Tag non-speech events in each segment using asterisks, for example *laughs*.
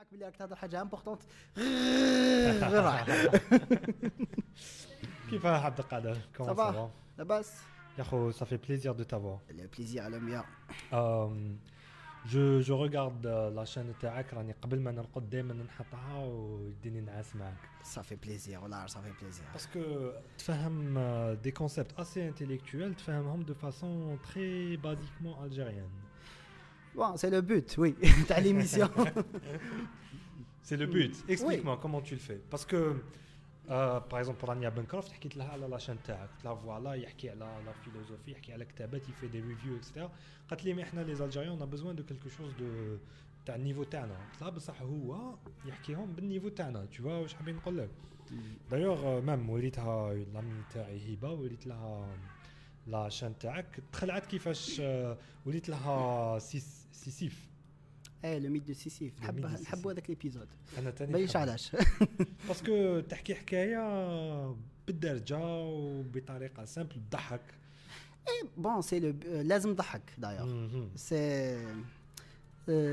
معك بلي راك تهضر حاجه امبورطونت راح كيف عبد القادر كومون صباح. سافا لاباس يا خو ça fait plaisir de t'avoir لو بليزير على ميا Euh, je je regarde euh, la chaîne تاعك راني قبل ما نرقد دائما نحطها ويديني نعاس معك صافي بليزير والله صافي بليزير باسكو تفهم euh, des concepts assez intellectuels تفهمهم de façon très basiquement algérienne بون سي لو بوت وي *laughs* تاع ليميسيون *laughs* C'est le but. Explique-moi comment tu le fais. Parce que, euh, par exemple, pour Anya Bancroft, حكيت لها على لا شان تاعك قلت لها فوالا يحكي على لا فيلوزوفي يحكي على كتابات يفي دي ريفيو اكسترا قالت لي مي احنا لي الجيريان اون بوزوان دو كيلكو شوز دو تاع النيفو تاعنا قلت لها بصح هو يحكيهم بالنيفو تاعنا تو فوا واش حابين نقول لك دايوغ ميم وليتها لامي تاعي هبه وليت لها لا شان تاعك تخلعت كيفاش آه، وليت لها سيس سيسيف. إيه لو ميت دو سيسيف. نحب نحب. هذاك ليبيزود أنا تاني بيش. علاش. *laughs* باسكو تحكي حكاية بالدرجة وبطريقة سامبل تضحك بون سي لازم ضحك دايوغ. سي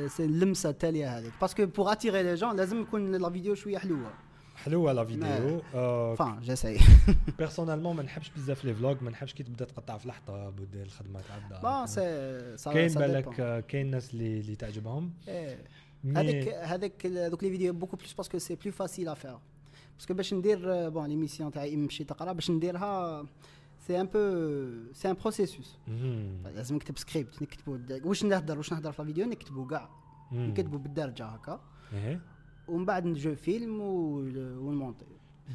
سي اللمسه التاليه هذيك. باسكو بوغ اتيري لي جون لازم يكون لا فيديو شوية حلوة. حلوة لا فيديو فان جيساي *laughs* بيرسونالمون ما نحبش بزاف لي فلوج ما نحبش كي تبدا تقطع في لحظة بدي الخدمة تعدى بون سي كاين بالك. آه، كاين ناس اللي اللي تعجبهم إيه. هذاك هذاك دوك لي فيديو بوكو بلوس باسكو سي بلو فاسيل افير باسكو باش ندير بون ليميسيون تاعي نمشي تقرا باش نديرها سي ان بو سي ان بروسيسوس. لازم نكتب سكريبت نكتبو واش نهضر واش نهضر في الفيديو نكتبو كاع. نكتبو بالدرجة هكا إيه. ومن بعد نجو فيلم ونمونتي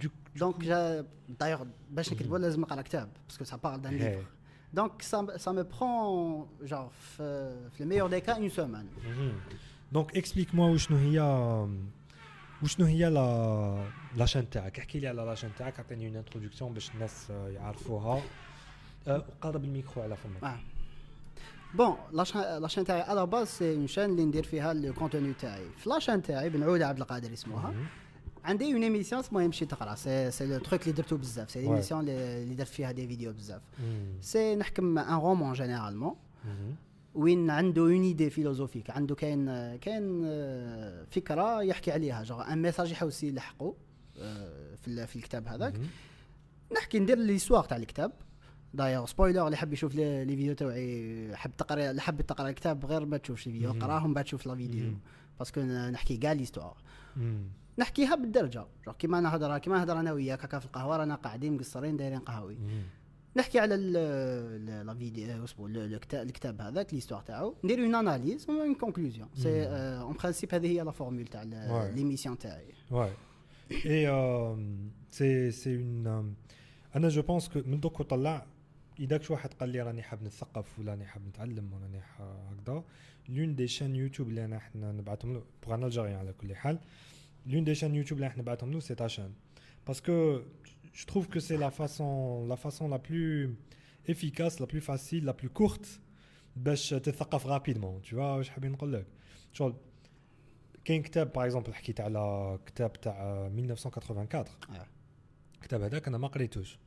دو- دونك جا دايوغ باش نكتبو لازم نقرأ كتاب باسكو سا بارل دان. ليفر دونك سا سا مي برون جونغ في في الميور دي كا اون سومان. دونك اكسبليك موا وشنو هي وشنو هي لا لا شان تاعك احكي لي على لا شان تاعك اعطيني اون انتروداكسيون باش الناس آه، يعرفوها. آه، وقرب الميكرو على فمك. بون لاشين تاعي على باز سي اون شان اللي ندير فيها لو كونتوني تاعي في لاشين تاعي بن عود عبد القادر اسمها. عندي اون ايميسيون اسمها يمشي تقرا سي سي لو تروك اللي درتو بزاف سي Ouais. ليميسيون اللي درت فيها دي فيديو بزاف. سي نحكم ان رومون جينيرالمون. وين عنده اون ايدي فيلوزوفيك عنده كاين كاين فكره يحكي عليها جوغ ان ميساج يحوس يلحقو في ال- في الكتاب هذاك. نحكي ندير ليستواغ تاع الكتاب دايوغ سبويلر اللي حب يشوف لي فيديو تاعي حب تقرا اللي حب تقرا الكتاب غير ما تشوفش الفيديو. قراهم بعد تشوف لا فيديو. باسكو نحكي كاع ليستواغ مم. نحكيها بالدرجة جوغ كيما نهضر كيما نهضر أنا وياك هكا في القهوة رانا قاعدين مقصرين دايرين قهوي. نحكي على لا فيديو ال- الكتاب هذاك ليستواغ تاعو ندير اون اناليز اون كونكلوزيون سي اون برانسيب هذه هي لا فورمول تاع. ليميسيون تاعي euh, c'est c'est une. euh, أنا جو بونس كو من دوك طلع اذا شي واحد قال لي راني حاب نثقف ولا راني حاب نتعلم ولا راني هكذا. لون دي شان يوتيوب اللي أنا إحنا نبعثهم له بوغ ان الجيريان على كل حال. لون دي شان يوتيوب اللي إحنا نبعثهم له سي تا شان باسكو je trouve que c'est la façon la façon la plus efficace la plus facile la plus courte باش تثقف رابيدمون tu vois واش حابين نقول لك؟ شغل كاين كتاب باغ اكزومبل حكيت على كتاب تاع 1984 آه. الكتاب هذاك أنا ما قريتوش.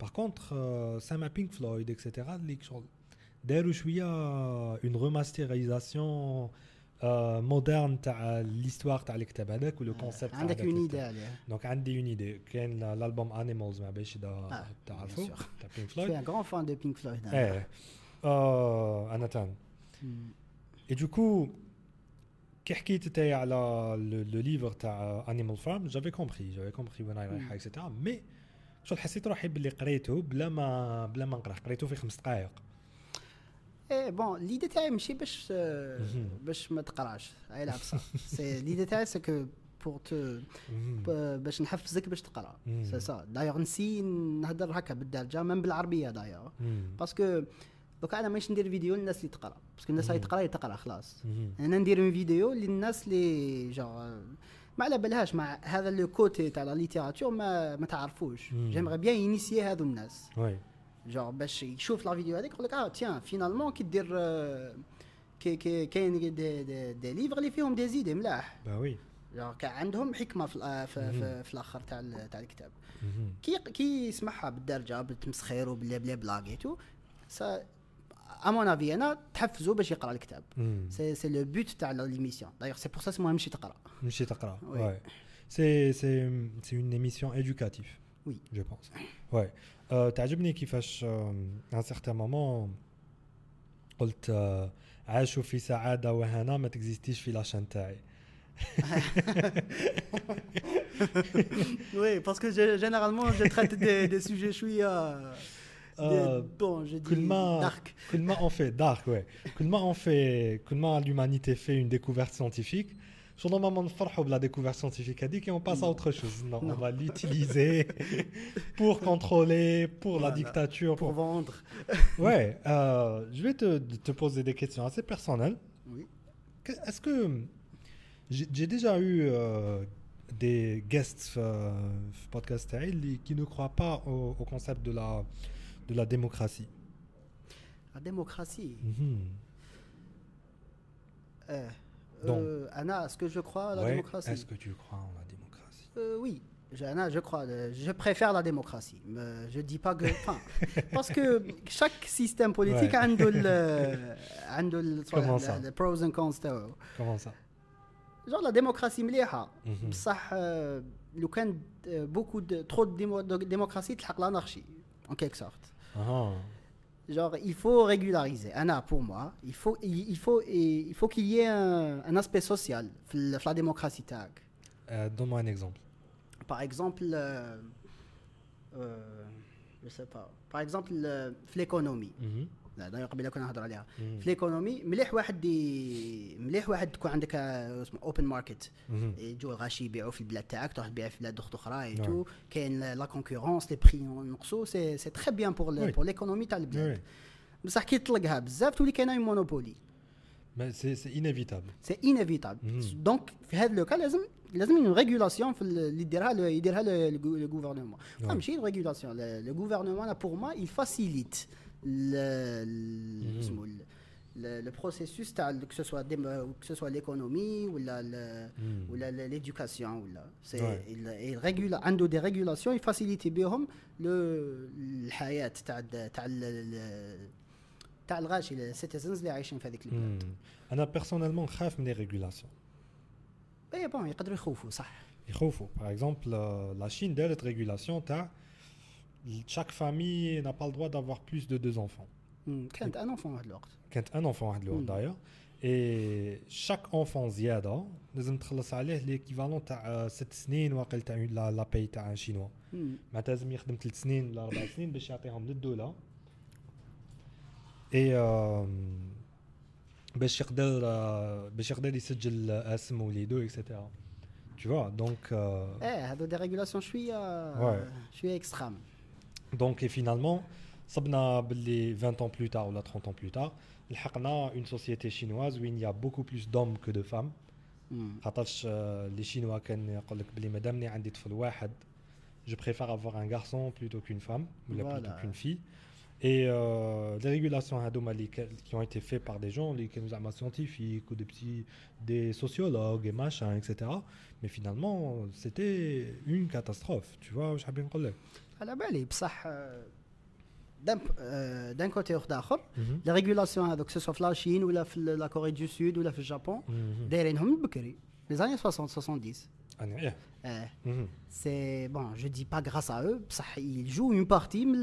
باغ كونتخ سما بينك فلويد اكسيتيرا اللي شغل داروا شويه اون ريماستيرايزاسيون مودرن تاع ليستوار تاع الكتاب هذاك ولو كونسيبت عندك اون ايدي عليه دونك عندي اون ايدي كاين الالبوم انيمالز ما باش اذا آه، تعرفوا bien sûr. تاع بينك Je suis فلويد un grand fan de Pink Floyd. hein. ايه آه، انا تان Et du coup, كي حكيت تاعي على لو ليفر تاع انيمال فارم جافي كومبري جافي كومبري وين رايحه اكسيتيرا مي شغل حسيت روحي باللي قريته بلا ما بلا ما نقراه قريته في خمس دقائق إيه بون ليدي تاعي ماشي باش آه،. باش ما تقراش هاي العبسه سي ليدي تاعي سي كو بور تو باش نحفزك باش تقرا. سي سا دايوغ نسي نهضر هكا بالدارجة من بالعربية دايوغ. باسكو دوكا أنا ماشي ندير فيديو للناس اللي تقرا باسكو الناس اللي. تقرا تقرا خلاص. أنا ندير فيديو للناس اللي جونغ ما على بالهاش مع هذا لو كوتي تاع لا ليتيراتور ما ما تعرفوش. جيمغي بيان ينيسيي هذو الناس وي جونغ باش يشوف لا فيديو هذيك يقول لك آه تيان فينالمون كي دير كي كي كاين دي, دي, دي ليفر اللي فيهم دي زيدي ملاح با وي عندهم حكمة في, في. في, في الآخر تاع تاع الكتاب. كي كي يسمعها بالدرجة بالتمسخير وبلا بلا بلاغيتو à mon avis انا تحفزوا باش يقرا الكتاب مم. سي سي لو بوت تاع ليميسيون دايوغ سي بور سا سموها مشي تقرا مشي تقرا Oui. ouais. c'est c'est c'est une émission éducative Oui. je pense ouais euh, تعجبني كيفاش à un certain moment قلت آه، عاشوا في سعاده وهنا ما تكزيستيش في لاشين تاعي *laughs* Oui, parce que je- généralement, je traite des, des sujets chouïa. euh, bon, je dis dark. en fait, dark, ouais. Kulma en fait, Kulma l'humanité fait une découverte scientifique. Sur le moment de la découverte scientifique a dit qu'on passe à autre chose. Non, on va l'utiliser *laughs* pour contrôler, pour la dictature. Pour, vendre. *laughs* ouais, euh, je vais te, poser des questions assez personnelles. Oui. Est-ce que j'ai déjà eu euh, des guests euh, qui ne croient pas au concept de la de la démocratie. La démocratie. Mhm. Euh, Donc. euh, Anna, est-ce que je crois à la Ouais, démocratie Est-ce que tu crois en la démocratie Euh, Oui. Je- Anna, je crois. euh, Je préfère la démocratie. Mais je dis pas que. enfin, *laughs* parce que chaque système politique Ouais. a le, عنده ال- *laughs* Comment ça le pros and cons تاعو. Comment ça Genre la démocratie مليحة. Mhm. بصح آه، لو كان آه، beaucoup de trop de démo- de démocratie تلحق l'anarchie en quelque sorte. Uh-huh. Genre, il faut régulariser. Anna, pour moi, il faut il, faut il faut qu'il y ait un, aspect social la, la démocratie tag. Euh, donne-moi un exemple. Par exemple, euh, euh, je sais pas. Par exemple, euh, l'économie. Mm-hmm. دايوغ قبيله كنا نهضر عليها. Mhm. في l'économie مليح واحد ي- مليح واحد تكون عندك آه، اسمه اوبن ماركت Mhm. يجوا الغاشي يبيعوا في البلاد تاعك تروح تبيع في بلاد اخت اخرى اي Ouais. تو كاين لا كونكورونس لي بري ينقصوا سي سي تري بيان بور Oui. بور l'économie تاع البلاد Oui. بصح كي تطلقها بزاف تولي كاينه اون مونوبولي Mais c'est c'est inévitable. سي انيفيتابل مم. دونك في هذا لو كا لازم لازم اون ريغولاسيون في ال- اللي يديرها ال- يديرها لو غوفرنمون Ouais. ماشي ريغولاسيون لو غوفرنمون بور ما il facilite le Mhm. اسمه ال- le le processus تاع que ce soit dem- que ce soit l'économie ولا ال- Mhm. ولا ل- l'éducation ولا سي Ouais. il régule عنده دي ريغولاسيون يفاسيليتي بهم لو الحياه تاع ال- تاع ال- ال- تاع الغاشي السيتيزنز اللي عايشين في هذيك البلاد Mhm. أنا personnellement خاف من les régulations. اي بون يقدروا يخوفوا صح يخوفوا par exemple euh, la Chine دارت régulation تاع chaque famille n'a pas le droit d'avoir plus de deux enfants مم. كانت ان انفون واحد الوقت كانت un enfant واحد الوقت مم. d'ailleurs et chaque enfant زياده لازم تخلص عليه ليكيفالون تاع ست سنين واقل تاع لا لا باي تاع شينوا مم. معناتها لازم يخدم ثلاث سنين ولا اربع سنين باش يعطيهم للدوله اي آم، باش يقدر آه، باش يقدر يسجل اسم وليدو اكسيتيرا tu vois donc euh, ايه هذو دي ريغولاسيون شويه Ouais. شويه اكستريم donc et finalement صبنا باللي 20 ans plus tard ولا 30 ans plus tard لحقنا une société chinoise où il y a beaucoup plus d'hommes que de femmes خاطرش آه، لي شينوا كان يقول لك بلي مادامني عندي طفل واحد je préfère avoir un garçon plutôt qu'une femme ou Voilà. plutôt qu'une fille Et euh, les régulations qui ont été faites par des gens, les scientifiques ou des, petits, des sociologues et machin, etc. Mais finalement, c'était une catastrophe. Tu vois, je vais dire. La belle, euh, euh, d'un côté ou d'un autre, les régulations, hein, que ce soit la Chine ou la, la Corée du Sud ou le Japon, mhm. les années 60-70. Ah, euh, mhm. c'est bon, je dis pas grâce à eux, ils jouent une partie, mais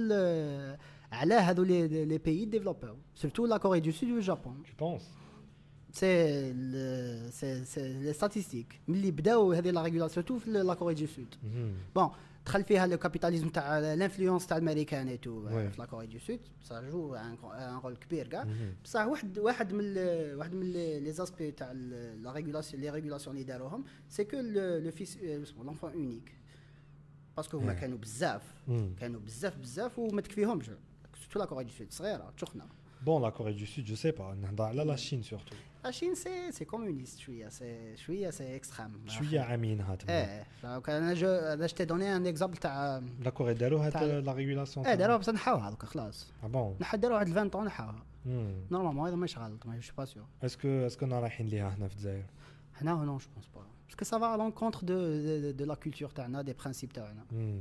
غراس ا او بصح يجو اون بارتي من ال- على هذو لي لي بيي ديفلوبور سورتو لا كوري دو سود والجابون tu penses سي ال- سي سي لي ستاتيستيك ملي بداو هذه لا ريغولاسيون تو في لا كوري دو سود Mhm. بون دخل فيها لو كابيتاليزم تاع الانفلونس تاع الامريكان اي تو Ouais. في لا كوري دو سود سا جو ان رول كبير كاع Mhm. بصح واحد واحد من ال- واحد من لي زاسبي تاع لا ريغولاسيون لي ريغولاسيون اللي داروهم سي كو لو فيس لونفون اونيك باسكو هما Ouais. كانوا بزاف Mhm. كانوا بزاف بزاف وما تكفيهمش surtout la Corée du Sud. Bon, la Corée du Sud, je sais pas. Là, la hmm. Chine surtout. La Chine, c'est communiste, Chouïa, c'est extrême. Je Chouïa, Amin. Hein, eh, euh, je t'ai donné un exemple. Euh, la Corée, d'Alo, la régulation. Eh, d'Alo, ça n'a pas Ah bon N'a pas 20 ans, n'a pas. Hmm. Normalement, il n'y a pas je suis pas sûr. Est-ce que, est-ce qu'on a la Chine, là, Non, non, je pense pas. Parce que ça va à l'encontre de, de, de, de la culture, des principes. Mm.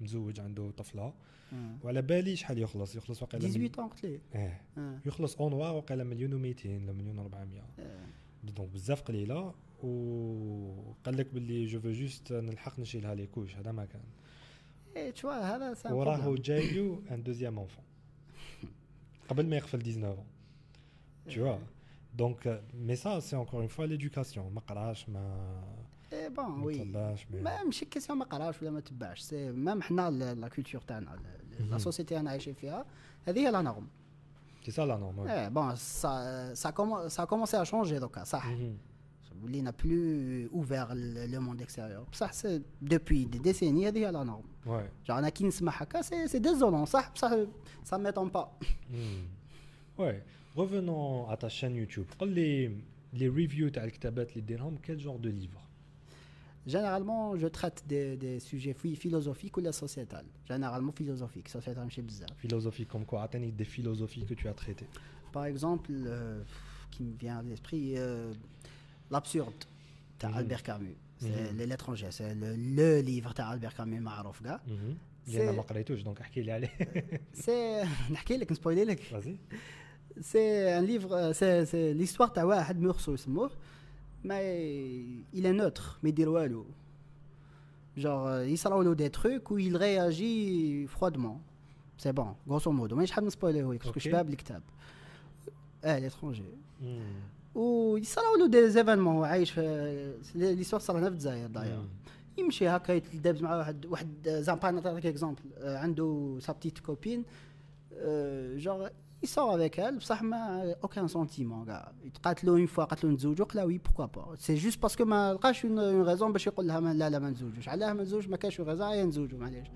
مزوج عنده طفلة. آه. وعلى بالي شحال يخلص؟ يخلص واقيلا 18 ans قلت لي. إيه. آه. يخلص اونوا واقيلا مليون و200 ولا مليون و400 آه. دونك بزاف قليلة. وقال لك باللي جو فو جوست نلحق نشيلها لي كوش هذا ما كان. إيه تشوا هذا سان وراه جايو ان دوزيام انفون قبل ما يقفل 19 tu vois. donc euh, mais ça c'est encore une fois l'éducation. ما قراش ما ايه بون ما وي تباش ما ما ماشي كيسيون ما قراش ولا ما تبعش سي ميم حنا لا كولتور تاعنا لا مهم. سوسيتي انا عايشين فيها هذه هي لا نورم c'est ça la norme ouais. ايه بون سا سا سا كومونسي ا شونجي دوكا صح Mhm. ولينا بلو اوفير لو موند اكستيريور بصح سي دوبوي دي ديسيني هذه هي لا نورم ouais جا انا كي نسمع هكا سي سي ديزولون صح بصح سا ميتون با Hmm. Ouais. Revenons à ta chaîne YouTube. قول لي les reviews تاع الكتابات اللي ديرهم quel genre de livre Généralement, je traite des, des sujets phi- philosophiques ou la sociétale. Généralement philosophiques, sociétal ماشي بزاف. Philosophie comme quoi Atteindre des philosophies que tu as traitées. Par exemple, euh, qui me vient à l'esprit, euh, l'absurde de Mhm. Albert Camus. C'est Mhm. l'étranger, c'est le, le livre de Albert Camus معروف كاع. اللي انا C'est- ما قريتوش دونك احكي لي عليه C'est نحكي لك نسبويلي لك. Vas-y. C'est un livre, euh, c'est c'est l'histoire تاع واحد مرسو يسموه ما il est neutre ما يدير والو. Genre euh, يصراو له des trucs où il réagit froidement. C'est bon, grosso modo. مانيش حاب نسبويليه لك باسكو Ok. شباب الكتاب. اه l'étranger. Hmm. ويصراو له دي زيفينمون هو عايش في ليستوار صار هنا في الجزائر داير Hmm. يمشي هكا يتدابز مع واحد واحد زامبا نعطيك اكزومبل عنده سا بتيت كوبين جونغ يسور افيك elle بصح ما اوكان سونتيمون كاع يتقاتلوا اون فوا قاتلوا نتزوجوا قال وي بوكوا با سي جوست باسكو ما لقاش اون ريزون باش يقول لها ما- لا لا ما نتزوجوش علاه ما نتزوج ما كاش ريزون يا نتزوجوا معليش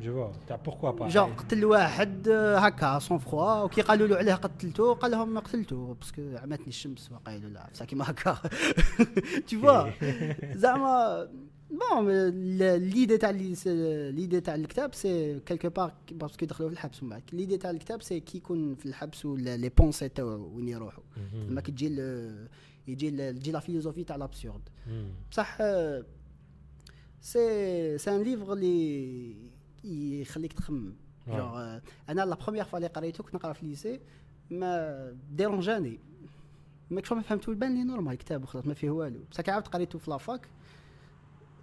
Je vois. تاع pourquoi pas جون قتل واحد آه، هكا سون فروا وكي قالوا له عليه قتلته قال لهم ما قتلته باسكو عمتني الشمس وقايل لا بصح كيما هكا تي فوا *laughs* زعما بون ليدي تاع لي- ليدي تاع الكتاب سي كيلكو بار باسكو يدخلوا في الحبس من بعد ليدي تاع الكتاب سي كي يكون في الحبس ولا لي بونسي تاعو وين يروحوا. لما كتجي ال- يجي تجي لا فيلوزوفي تاع لابسورد. بصح سي سي ان ليفر اللي يخليك تخمم أنا لا بروميير فوا اللي قريته كنت نقرا في ليسي ما ديرونجاني ما كنتش ما فهمتو البان لي نورمال كتاب وخلاص ما فيه والو بصح كي عاودت قريته في لافاك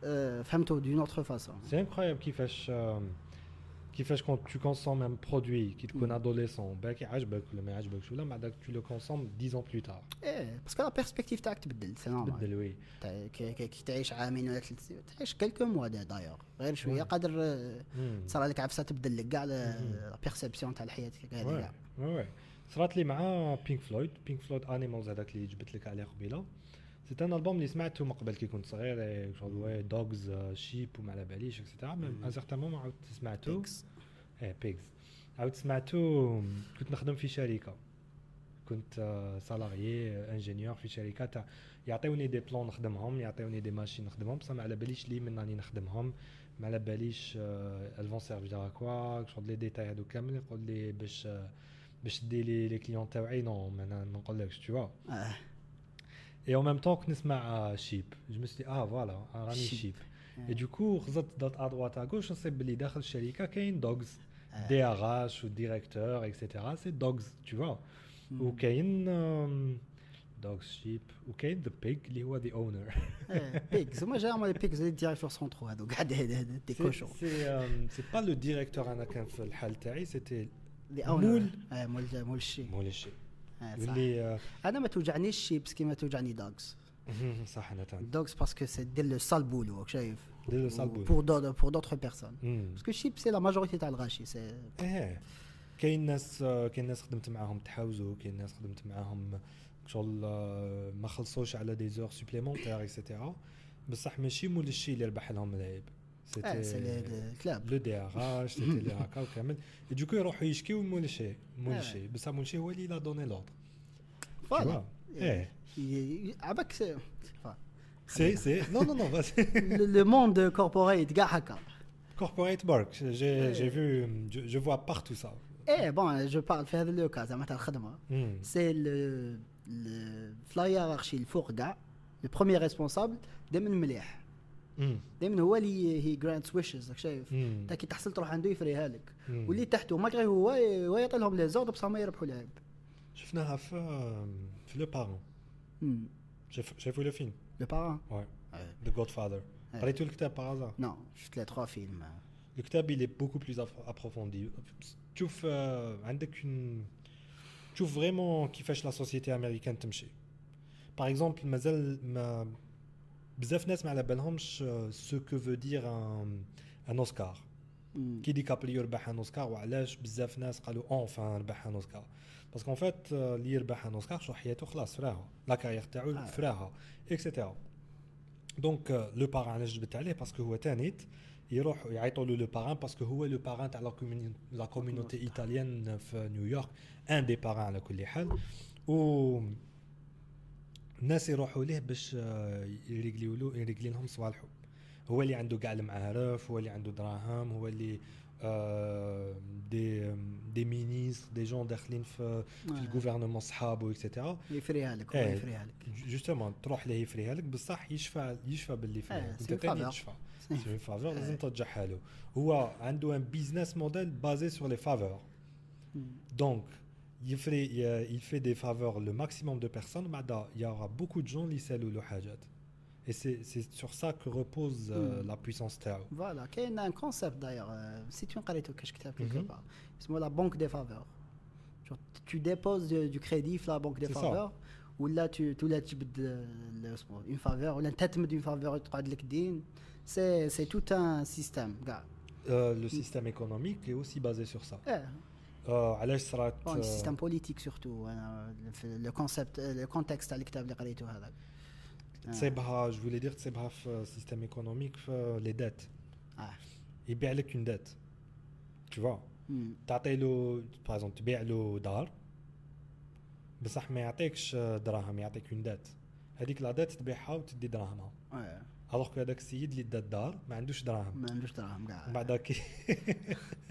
آه، فهمته دون اوتر فاسون C'est incroyable كيفاش آم، كيفاش quand tu consommes un produit qui تكون adolescent باكي عجبك ولا ما يعجبكش ولا من بعد tu le consommes 10 ans plus tard ايه باسكو لا بيرسبكتيف تاعك تبدل سي نورمال بدل وي تاع- كي كي- كي تعيش عامين ولا ثلاث سنين تعيش كيلكو موا دايوغ غير شويه Ouais. قادر آه، Hmm. تصرى لك عفسه تبدل لك كاع Mhm. لا بيرسبسيون تاع الحياه هذه Ouais, كاع ouais, ouais. صرات لي مع بينك فلويد بينك فلويد انيمالز هذاك اللي جبت لك عليه قبيله سيت ان البوم اللي سمعته من قبل كي كنت صغير شغل دوغز شيب وما على باليش اكسيتيرا مي ان سيغتان مومون عاودت سمعته. إيه بيجز عاودت سمعته كنت نخدم في شركه كنت سالاريي انجينيور في شركه تاع يعطيوني دي بلون نخدمهم يعطيوني دي ماشين نخدمهم بصح ما على باليش لي من راني نخدمهم ما على باليش الفون سيرفي كوا شغل لي ديتاي هادو كامل يقول لي باش باش دي لي لي كليون تاوعي نو ما نقولكش آه. Et en même temps, on Sheep. Je me suis dit, ah voilà, Rani Sheep. Et du coup, à droite, à gauche, on c'est que dans le Shalika, il y a une Dogs. DRH ou directeur, etc. C'est Dogs, tu vois. Hmm. Ou qu'il euh, Dogs Sheep. Ou qu'il The Pig, qui the owner. Pigs. Moi, généralement, les pigs, c'est les directeurs centraux. Hein, donc, *laughs* des des des cochons. C'est euh, c'est pas le directeur Anakin Falhal Taï, c'était. Les owners. Moul. Moul Moul اونر آه، آه، أنا ما توجعنيش الشيبس كيما توجعني دوغز *laughs* صح أنا تاع دوغز باسكو سي دير لو سال بولو شايف؟ دير سال بول. بور دو بور دوتر بيرسون. باسكو الشيب سي لا ماجوريتي تاع الغاشي سي إيه. كاين ناس آه، كاين ناس خدمت معاهم تحاوزوا كاين ناس خدمت معاهم شغل ما خلصوش على دي زور سوبليمونتير اكسيتيرا بصح ماشي مول الشيء اللي ربح لهم العيب. اه سي لي- الكلاب لو دي ار اش سيتي اللي هكا وكامل دوكو يروحوا يشكيو مول الشيء مول آه. الشيء بصح مول الشيء هو اللي لا دوني لوردر فوالا ايه عباك سي سي سي نو نو نو *laughs* لو موند كوربوريت كاع هكا كوربوريت بارك جي جي فو جو فوا بارتو سا ايه بون جو بارل في هذا لو كا زعما تاع الخدمه سي في لايرارشي الفوق كاع لو بروميير ريسبونسابل دائما مليح دائما هو اللي هي جرانت ويشز راك شايف؟ انت كي تحصل تروح عنده يفريها لك. واللي تحته ماكري هو هو يعطي لهم لي زورد بصح ما يربحوا لعب شفناها في في لو بارون شافوا لو فيلم؟ لو بارون وي ذا جود فاذر قريتوا الكتاب باغ نو شفت لي تخوا فيلم الكتاب il est beaucoup plus approfondi. تشوف عندك تشوف فريمون كيفاش لا سوسيتي امريكان تمشي باغ اكزومبل مازال ما بزاف ناس ما على بالهمش سو كو فو دير ان ان اوسكار كي ديكابريو ربح ان اوسكار وعلاش بزاف ناس قالوا اونفان ربح ان اوسكار باسكو اون فات اللي يربح ان اوسكار شو حياته؟ خلاص فراها. لا كارير تاعو فراها اكسيتيرا دونك لو باران علاش جبت عليه؟ باسكو هو تانيت يروح يعيطوا له لو باران باسكو هو لو باران تاع لا كوميونيتي ايطاليان في نيويورك ان دي باران على كل حال. و الناس يروحوا ليه باش يريقليو له يريقلي لهم صوالحو هو اللي عنده كاع المعارف هو اللي عنده دراهم هو اللي دي دي مينيستر دي جون داخلين في في الجوفرنمون صحابو اكسيتيرا يفريها لك هو يفريها لك. جوستومون تروح ليه يفريها لك؟ بصح يشفى يشفى باللي فيه أنت تاني تشفى سي فافور لازم ترجعها له. هو عنده ان بيزنس موديل بازي سور لي فافور دونك il fait, il fait des faveurs le maximum de personnes, mais il y aura beaucoup de gens qui saluent le hajat. Et c'est sur ça que repose euh, mm. la puissance Tao. Voilà, il y a un concept d'ailleurs, euh, si tu as quelque mm part, c'est la banque des faveurs. Genre, tu déposes du, du crédit la banque des faveurs, ou là tu, tu là, tu une faveur, ou là tu d'une faveur, c'est tout un système. Euh, le système économique est aussi basé sur ça. Yeah. علاش صرات؟ بون السيستم بوليتيك سورتو لو كونسيبت لو كونتكست تاع الكتاب اللي قريته هذاك تصيبها جو فولي دير تصيبها في السيستم ايكونوميك في لي دات آه يبيع لك اون دات تو فوا تعطي له باغ تبيع له دار بصح ما يعطيكش دراهم يعطيك اون دات هذيك لا دات تبيعها وتدي دراهمها الوغ كو هذاك السيد اللي دا الدار ما عندوش دراهم ما عندوش دراهم كاع بعد كي *laughs*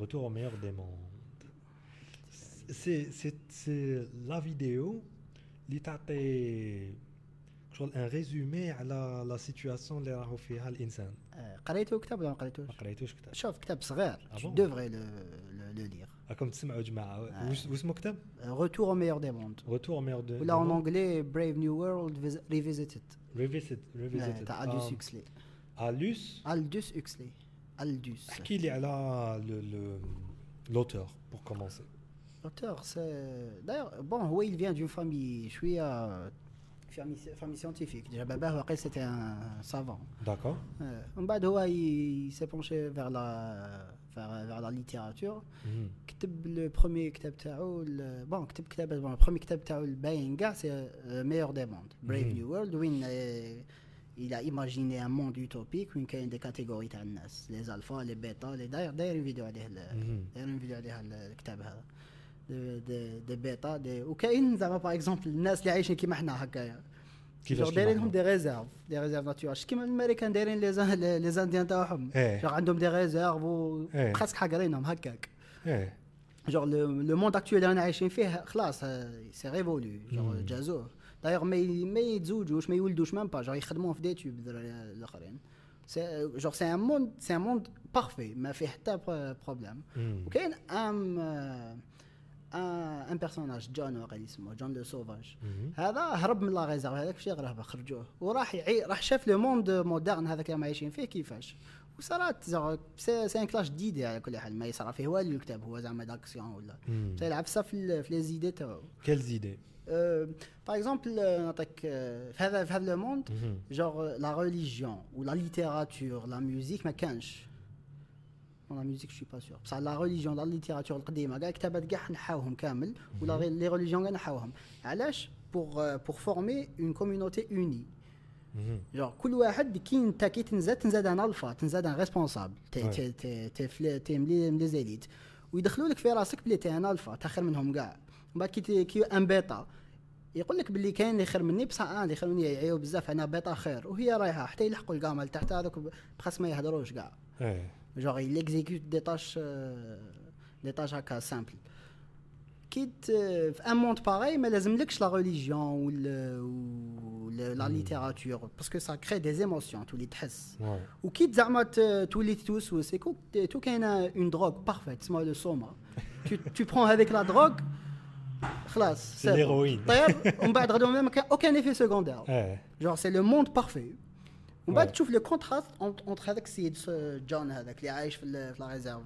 retour au meilleur des mondes c'est c'est c'est la vidéo اللي تعطي شغل ان ريزومي على لا سيتوياسيون اللي راهو فيها الانسان قريتو كتاب ولا ما قريتوش؟ ما قريتوش كتاب شوف كتاب صغير دوفري لو لو لير راكم تسمعوا جماعه واسمه كتاب؟ رetour au meilleur des mondes retour au meilleur des ولا en anglais Brave New World Revisited ريفيزيت ريفيزيت تاع الدوس اكسلي الوس الدوس اكسلي Aldus. Qui est là l'auteur pour commencer? L'auteur, c'est. D'ailleurs, bon, oui, il vient d'une famille. Je suis à. Famille, famille scientifique. Déjà, Baba c'était un savant. D'accord. Euh, il s'est penché vers la, vers, vers la littérature. Mmh. Le premier kitab tao, bon, kitab, kitab, bon, le premier kitab tao, le Bayenga, c'est euh, le meilleur des mondes. Brave. Mhm. New World, Win. Il a imaginé un monde utopique وين كاين des catégories تاع الناس les alphas les bêtas les d'ailleurs دايرين فيديو عليه دايرين فيديو عليه الكتاب هذا دي دي, دي بيتا دي وكاين زعما باغ اكزومبل الناس اللي عايشين كيما حنا هكايا كيفاش دايرين لهم دي ريزيرف دي ريزيرف ناتورال كيما الامريكان دايرين لي لي زانديان تاعهم إيه. عندهم دي ريزيرف و. برسك حاقرينهم هكاك إيه جور لو موند اكتويل اللي أنا عايشين فيه خلاص سي ريفولو جور جازوه دايوغ ما يتزوجوش ما يولدوش مام با جور يخدموا في ديتوب الدراري الاخرين جور سي ان موند سي ان موند بارفي ما فيه حتى بروبليم وكاين ام ان بيرسوناج جون واقيلا اسمه جون لو سوفاج هذا هرب من لا ريزيرف هذاك فاش يغرب خرجوه وراح يعي راح شاف لو موند مودرن هذاك اللي عايشين فيه كيفاش وصارت سي ان كلاش جديد على كل حال ما يصرى فيه والو الكتاب هو زعما داكسيون ولا يلعب في في لي زيدي تاعو كيل زيدي par exemple نعطيك في هذا في هذا لو موند genre la religion ou la littérature la musique ما كانش لا ميوزيك شي با سور بصح لا ريليجيون لا ليتيراتور القديمه كاع كتابات كاع نحاوهم كامل ولا لي ريليجيون كاع نحاوهم علاش بور بور فورمي اون كوميونيتي اوني جور كل واحد كي انت كي تنزاد تنزاد ان الفا تنزاد ان ريسبونسابل تي تي تي تي تي ملي زيليت ويدخلوا لك في راسك بلي تي ان الفا تاخر منهم كاع من بعد كي كي ان بيتا يقول لك باللي كاين اللي خير مني بصح انا اللي خير مني يعيو بزاف انا بيتا خير وهي رايحه حتى يلحقوا الكامل تحت هذوك بخاص ما يهضروش كاع Genre, il exécute des tâches, euh, des tâches à simple. Quitte euh, un monde pareil, mais les que la religion ou, le, ou le, la hmm. littérature, parce que ça crée des émotions, tous les tests. Ouais. Ou quitte tous les tous, c'est tout qu'il y a une drogue parfaite, c'est moi le soma. tu, tu prends avec la drogue, c'est l'héroïne. On va aucun effet secondaire. Genre, c'est le monde parfait. ومن بعد تشوف لو كونتراست اونتر هذاك السيد جون هذاك اللي عايش في لا ريزيرف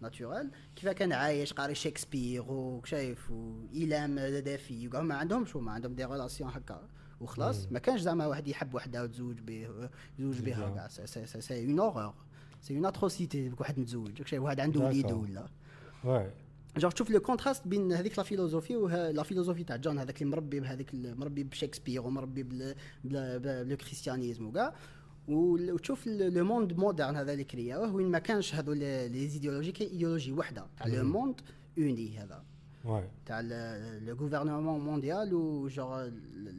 ناتورال كيف كان عايش قاري شكسبير وشايف وايلام دافي وكاع ما عندهمش هما عندهم دي ريلاسيون هكا وخلاص ما كانش زعما واحد يحب وحده وتزوج به يزوج بها كاع سي اون اورور سي اون اتروسيتي واحد متزوج واحد عنده وليد ولا جور تشوف لو كونتراست بين هذيك لا فيلوزوفي لا فيلوزوفي تاع جون هذاك اللي مربي بهذيك مربي بشكسبير ومربي بالكريستيانيزم وكاع وتشوف لو موند مودرن هذا اللي كرياوه وين ما كانش هذو لي زيديولوجي كاين ايديولوجي وحده تاع لو موند اوني هذا تاع لو غوفرنمون مونديال و جور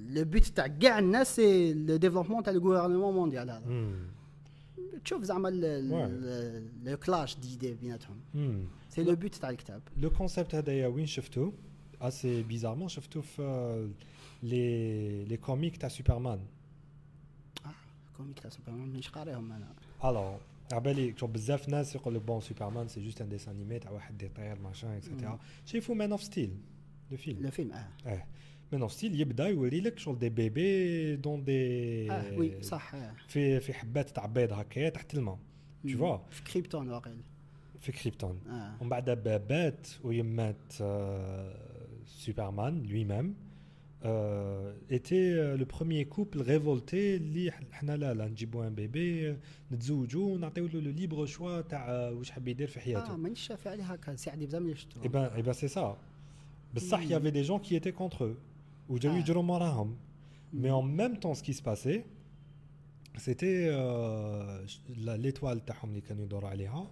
لو بوت تاع كاع الناس سي لو ديفلوبمون تاع لو غوفرنمون مونديال هذا تشوف زعما لو كلاش ديدي بيناتهم سي لو بوت تاع الكتاب لو كونسيبت هذايا وين شفتو اسي بيزارمون شفتو في لي لي كوميك تاع سوبرمان اه كوميك تاع سوبرمان مانيش قاريهم انا الوغ عبالي شوف بزاف ناس يقول لك بون سوبرمان سي جوست ان ديسان انيمي تاع واحد يطير ماشان اكسيتيرا شايفو مان اوف ستيل لو فيلم لو فيلم اه اه مان اوف ستيل يبدا يوري لك شغل دي بيبي دون دي اه وي صح في في حبات تاع بيض هكايا تحت الماء tu vois في كريبتون واقيلا في كريبتون آه. ومن بعد بات ويمات آه سوبرمان لوي ميم ايتي لو بروميير كوبل ريفولتي اللي حنا لا لا نجيبو ان بيبي نتزوجوا ونعطيو له لو ليبر شوا تاع واش حاب يدير في حياته اه مانيش شافي عليه هكا سي عندي بزاف من شفتو اي بان اي بان سي سا بصح يافي دي جون كي ايتي كونتر وجاو يجروا موراهم مي ان ميم طون سكي سباسي سيتي ليتوال تاعهم اللي كانوا يدوروا عليها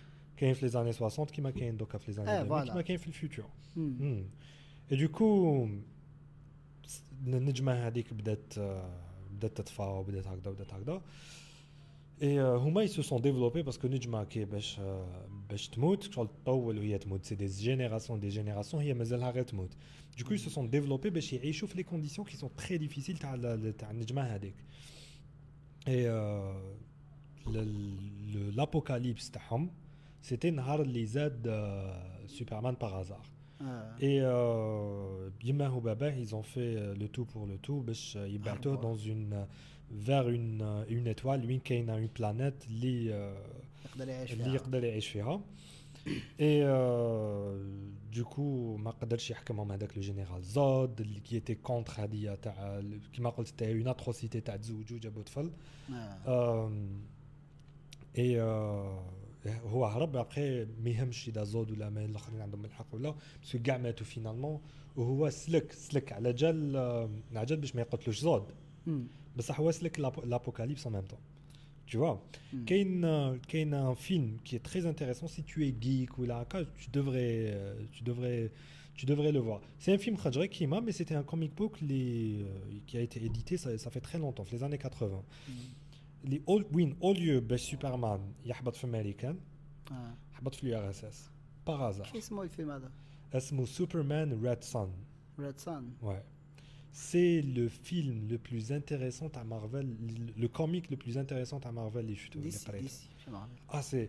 كاين في لي زاني 60 كيما كاين دوكا في لي زاني 2000 كيما كاين في الفيوتشر اي دوكو النجمه هذيك بدات بدات تطفى وبدات هكذا بدات هكذا اي هما سو سون ديفلوبي باسكو نجمه كي باش باش تموت شغل تطول وهي تموت سي دي جينيراسيون دي جينيراسيون هي مازالها غير تموت دوكو سو سون ديفلوبي باش يعيشوا في لي كونديسيون كي سون تري ديفيسيل تاع تاع النجمه هذيك اي لابوكاليبس تاعهم سيتي نهار اللي زاد سوبرمان باغ هازار Et euh, Bima ou Baba, ils ont fait le tout pour le tout, باش يبعثوه dans une vers une une étoile وين كاينه une planète اللي اللي يقدر يعيش فيها اي دو كو ما قدرش يحكمهم هذاك لو جينيرال زود اللي كي تي كونتر هذه تاع كيما قلت تاع اون اتروسيتي تاع تزوجوا جابوا طفل اي هو هرب ابخي ما يهمش اذا زود ولا ما الاخرين عندهم الحق ولا باسكو كاع ماتوا فينالمون وهو سلك سلك على جال على جال باش ما يقتلوش زود بصح هو سلك لابوكاليبس ان ميم طون tu vois كاين كاين ان فيلم qui est très intéressant si tu es geek ou là tu devrais tu devrais tu devrais le voir. C'est un film خرج كيما mais c'était un comic book les, qui a été édité ça, ça fait très longtemps, les années 80. اللي اول وين اول يو باش سوبرمان يحبط في امريكان آه. حبط في اليو ار اس اس باغ كيف اسمه الفيلم هذا؟ اسمه سوبرمان ريد سان ريد سان ouais c'est le film le plus intéressant à Marvel, le comic le plus intéressant à Marvel اللي شفتو اللي ديسي قريته. ديسي في مارفل. اه سي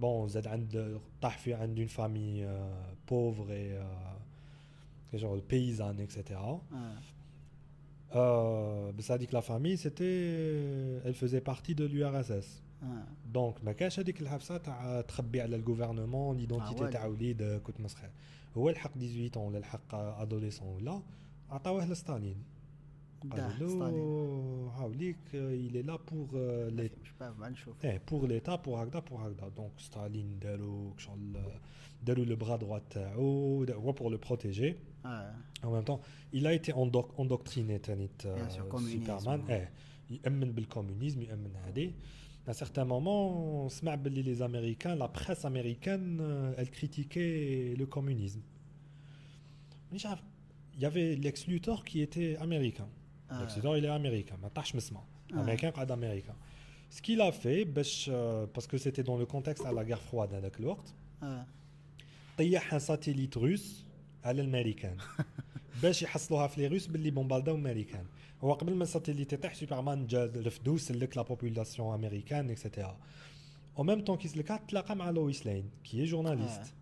Bon, vous êtes une famille euh, pauvre et euh, paysanne, etc. Euh, ben, que la famille, faisait partie de l'URSS. Donc, ben, ma a dit que a le gouvernement, l'identité ah, ouais. de 18 ans, adolescent, là, à ah, euh, il est là pour euh, eh, pour l'état pour Agda pour Agda. Donc Staline Daro euh, le bras droit euh, pour le protéger. Ah. en même temps il a été endoctriné euh, Superman. Eh, il aime le communisme il aime à un certain moment, ben les Américains, la presse américaine, elle critiquait le communisme. Il y avait Lex Luthor qui était américain. آه. Lex Luthor il est américain, ما طاحش من السما. آه. Américain قاعد américain. Ce qu'il a fait, باش, euh, parce que c'était dans le contexte à la guerre froide هذاك الوقت, آه. طيح ساتيليت روس على الامريكان باش يحصلوها في لي روس باللي بومبارداو الامريكان هو قبل ما الساتيليت يطيح سوبرمان جا رفدو سلك لا بوبولاسيون امريكان اكسيتيرا او ميم طون كي سلكها تلاقى مع لويس لين كي هي جورناليست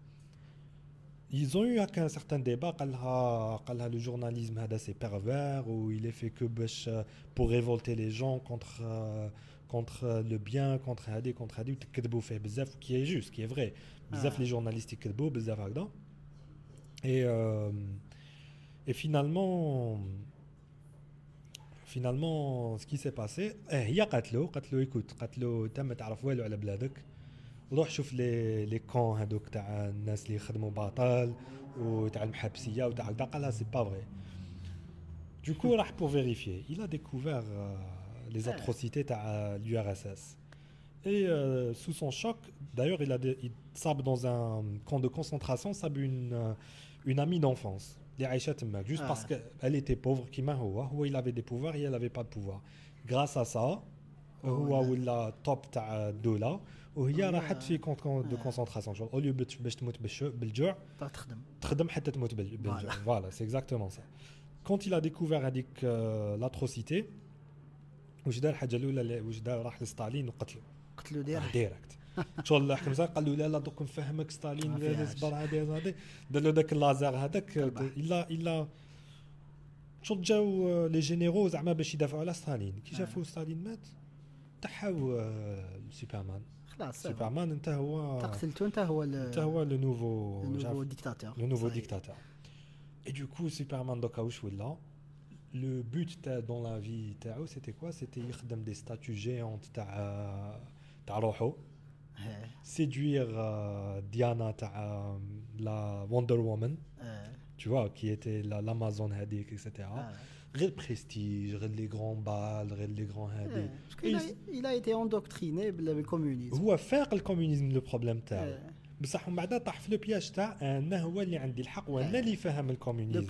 ils ont eu un certain débat le journalisme c'est pervers ou il est fait que euh, pour révolter les gens contre euh, contre euh, le bien contre Hadi contre Hadi fait bzaf qui est juste qui est vrai. Bzaf ah. les journalistes qui bzaf et euh, et finalement finalement ce qui s'est passé eh il a écoute روح شوف لي لي كون هذوك تاع الناس اللي يخدموا باطل وتاع المحابسيه وتاع هكذا قال لها سي با فري Du coup, راح pour vérifier. Il a découvert euh, les Ah. atrocités تاع l'URSS. Et euh, sous son choc, d'ailleurs, il a dé- il sabe dans un camp de concentration, sabe une, euh, une amie d'enfance. Les Aïcha Temmak, juste Ah. parce qu'elle était pauvre, qui m'a هو il avait des pouvoirs et elle avait pas de pouvoir. Grâce à ça, هو ولا- ولا توب تاع الدولة وهي راحت في كونت دو آه. كونسونتراسيون شغل اوليو باش تموت بالجوع تخدم. تخدم حتى تموت بال- بالجوع. فوالا. سي اكزاكتومون سا كونت a découvert هذيك لاتروسيتي واش دار الحاجة الأولى واش دار راح لستالين وقتلو. قتلوا دير ديريكت. شغل حكم زين قال له لا لا دوك نفهمك ستالين. اصبر هذه هذه دار له ذاك اللازر هذاك. الا إلا شغل جاو لي جينيرو زعما باش يدافعوا على ستالين. كي آه. شافوا ستالين مات تحاو آه، سوبرمان خلاص سي بون. سوبرمان انت هو انت قتلته انت هو انت هو لو نوفو النوفو ديكتاتور le nouveau صحيح. dictateur. Et du coup, Superman دوكا واش ولا Le but تاع dans la vie تاعو c'était quoi C'était يخدم des statues géantes تاع تاع روحو إيه. séduire euh, Diana تاع la Wonder Woman إيه. tu vois qui était la- l'Amazon هذيك etc آه. غير بريستيج غير لي غران بال غير لي غران a- il a été endoctriné بالكومونيزم هو فاق الكومونيزم لو بروبليم تاعو. بصح من بعد طاح في لو بياج تاع أنا هو اللي عندي الحق وأنا. اللي فاهم الكومونيزم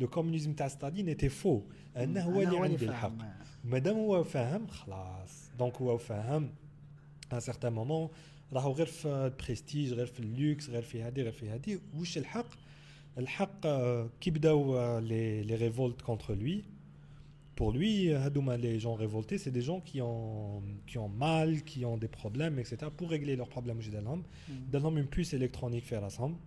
لو كومونيزم تاع ستالين ايتي فو انه هو اللي عندي الحق. مادام هو فاهم خلاص. دونك هو فاهم ان سيغتان مومون راهو غير في البريستيج غير في اللوكس غير في هذه غير في هذه واش الحق؟ الحق آه، كي بداو آه، لي لي ريفولت كونتر لوي pour lui هذوما les gens révoltés c'est des gens qui ont qui ont mal qui ont des problèmes etc pour régler leurs problèmes واش دار لهم دار لهم une puce électronique في *laughs* راسهم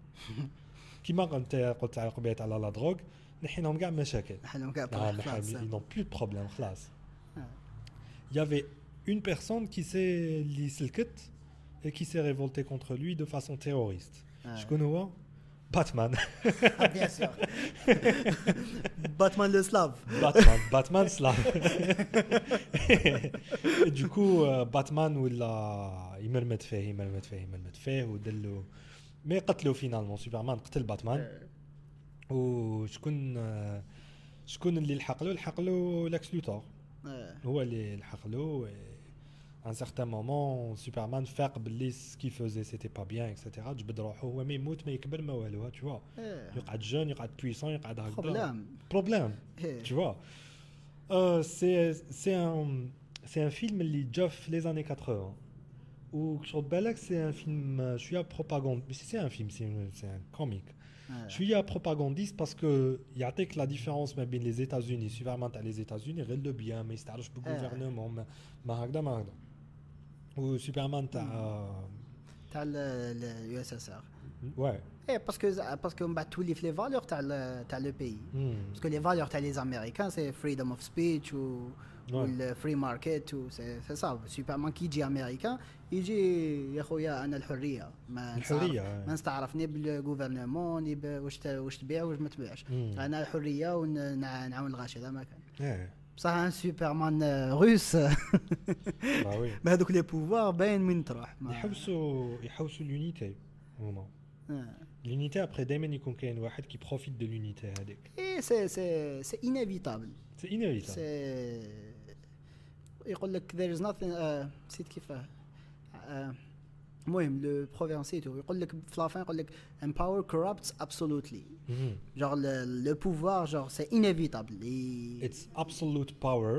كيما قلت قلت على قبيله على لا دروغ نحي لهم كاع مشاكل حلهم كاع Ah, طرح mais خلاص ils n'ont plus de problème, خلاص. Ah. Il y avait une personne qui s'est li silket et qui s'est révoltée contre lui de façon terroriste. Ah. Je connais Batman. بيان سور باتمان لو سلاف euh, Batman ولا يمرمد فيه يمرمد فيه يمرمد فيه ودلو مي قتلو فينالمون سوبرمان قتل باتمان وشكون شكون اللي لحق له لحق له لاكس لوثور. هو اللي لحق له à un certain moment, Superman fait ce qu'il faisait, c'était pas bien, etc. Oh, tu vois. Tu vois. Il y a jeune, il y a puissant, il y a Problème. Problème. Euh. Tu vois. Euh, c'est un, un film qui Jeff les années 80. Ou c'est un film, je suis à propagande. Mais c'est un film, c'est un comique. Je suis à propagandiste parce que il y a que la différence entre les États-Unis, Superman, les États-Unis, le bien, mais c'est le euh. gouvernement, mais, mais, هكذا ما هكذا وسوبرمان تاع تاع اليو اس اس ار ouais ايه باسكو باسكو من بعد تولي في لي فالور تاع ال- تاع لو بيي Hmm. باسكو لي فالور تاع لي زاميريكان سي فريدم اوف سبيتش و والفري ماركت و سي سي صا سوبرمان كي يجي امريكان يجي يا خويا انا الحريه ما نستعرف- الحرية، إيه. ما نستعرفني بالغوفرنمون ني ب- واش ت- واش تبيع واش ما تبيعش مم. انا الحريه ونعاون الغاشي هذا ما كان ايه بصح ان سوبرمان روس bah oui بهذوك لي بوفوار باين من تروح ما- يحوسوا يحوسوا l'unité هما آه. l'unité après دائما يكون كاين واحد كي بروفيت de l'unité هذيك ايه سي سي سي انيفيتابل c'est inévitable سي يقول لك there is nothing آه، نسيت كيفاه آه، المهم لو بروفينسيتو يقول لك في لافان يقول لك empower corrupts absolutely Mhm. genre le, le pouvoir genre c'est inévitable Et- it's absolute power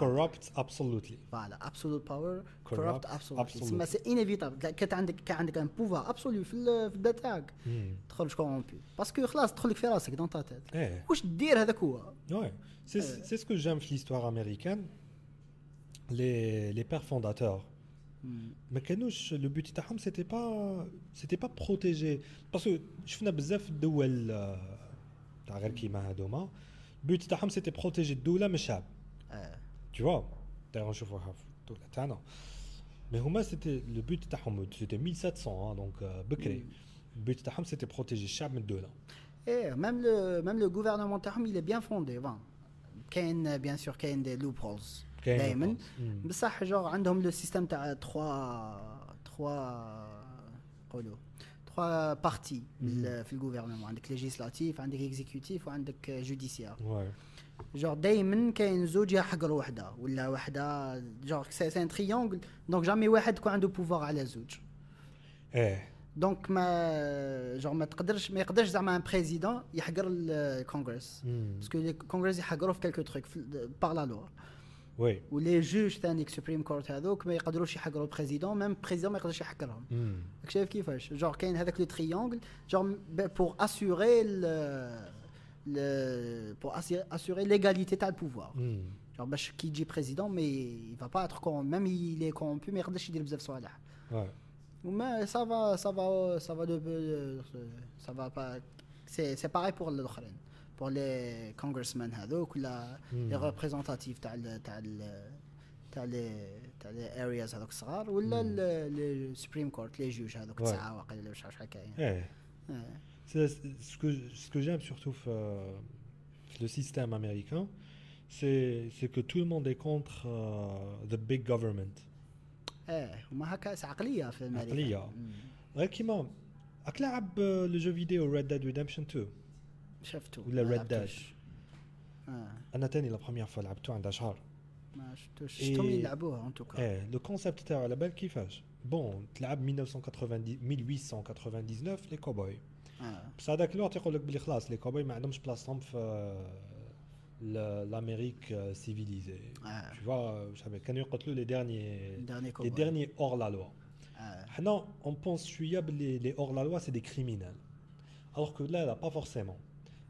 corrupts absolutely voilà absolute power corrupt Corrupt absolutely absolutely. تسمى سي انيفيتابل كان عندك كان عندك ان بوفوار ابسولو في ال- في البلاد تاعك Mhm. تخرج كورompu باسكو خلاص تدخل لك في راسك دون تا تيت ايه واش دير هذاك هو Ouais, c'est c'est ce que j'aime في l'histoire américaine. Les, les pères fondateurs, ما كانوش لو بوت تاعهم سيتي با سيتي با بروتيجي باسكو شفنا بزاف الدول آه، تاع غير كيما هادوما البوت تاعهم سيتي بروتيجي الدوله من الشعب آه. tu vois d'ailleurs نشوفوها في الدوله تاعنا مي هما سيتي لو بوت تاعهم سيتي 1700 دونك بكري البوت تاعهم سيتي بروتيجي الشعب من الدوله ايه ميم لو ميم لو غوفرنمون تاعهم il est bien fondé bon كاين بيان سور كاين دي لوب هولز كاين دائما. بصح جوغ عندهم لو سيستيم تاع 3 3 نقولوا 3 بارتي في الغوفرنمون عندك ليجيسلاتيف عندك اكزيكوتيف وعندك جوديسيار جوغ دائما كاين زوج يحقروا وحدة ولا وحدة جوغ سي ان تريونغل دونك جامي واحد يكون عنده بوفوار على زوج. إيه دونك ما جوغ ما تقدرش ما يقدرش زعما ان بريزيدون يحقر الكونغرس. باسكو لي كونغرس يحقروا في كالكو تروك بار لا لوا oui ولي جوج ثاني سوبريم كورت هذوك ما يقدروش يحقروا البريزيدون ميم البريزيدون ما يقدرش يحقرهم مم. راك شايف كيفاش جور كاين هذاك لو تريونغل جور بور اسيوري بور اسيوري ليغاليتي تاع البوفوار مم. جور باش كي يجي بريزيدون مي va pas être corrompu ميم il est corrompu ما يقدرش يدير بزاف صوالح ouais وما ça va ça va ça va de ça va pas c'est c'est pareil pour الاخرين pour les congressmen هذوك ولا les Hmm. représentatifs تاع ال تاع ال تاع لي تاع لي areas هذوك الصغار ولا لي سوبريم كورت لي جوج هذوك Ouais. تسعه واقيلا ولا شحال كاين Eh, آه. c'est ce que ce que j'aime surtout euh, le système américain, c'est c'est que tout le monde est contre euh, the big government. اه هما هكا عقليه في امريكا عقلية. مم. غير كيما راك لاعب لو جو فيديو Red Dead Redemption 2 شفتو ولا ما Red لعبتوش. اه انا تاني لا بروميير فوا لعبته عندها شهر ما شفتوش إيه. شفتهم يلعبوها ان توكا ايه لو كونسيبت تاعو على بالك كيفاش بون تلعب 1990 1899 لي كوبوي اه بس هذاك الوقت يقول لك بلي خلاص لي كوبوي ما عندهمش بلاصتهم في ل- l'Amérique euh, civilisée. Ah. Tu vois, euh, je savais, كانوا يقتلوا les derniers dernier les cowboy. derniers hors la loi. اه حنا on pense شويه باللي les hors la loi c'est des criminels. Alors que là, là pas forcément.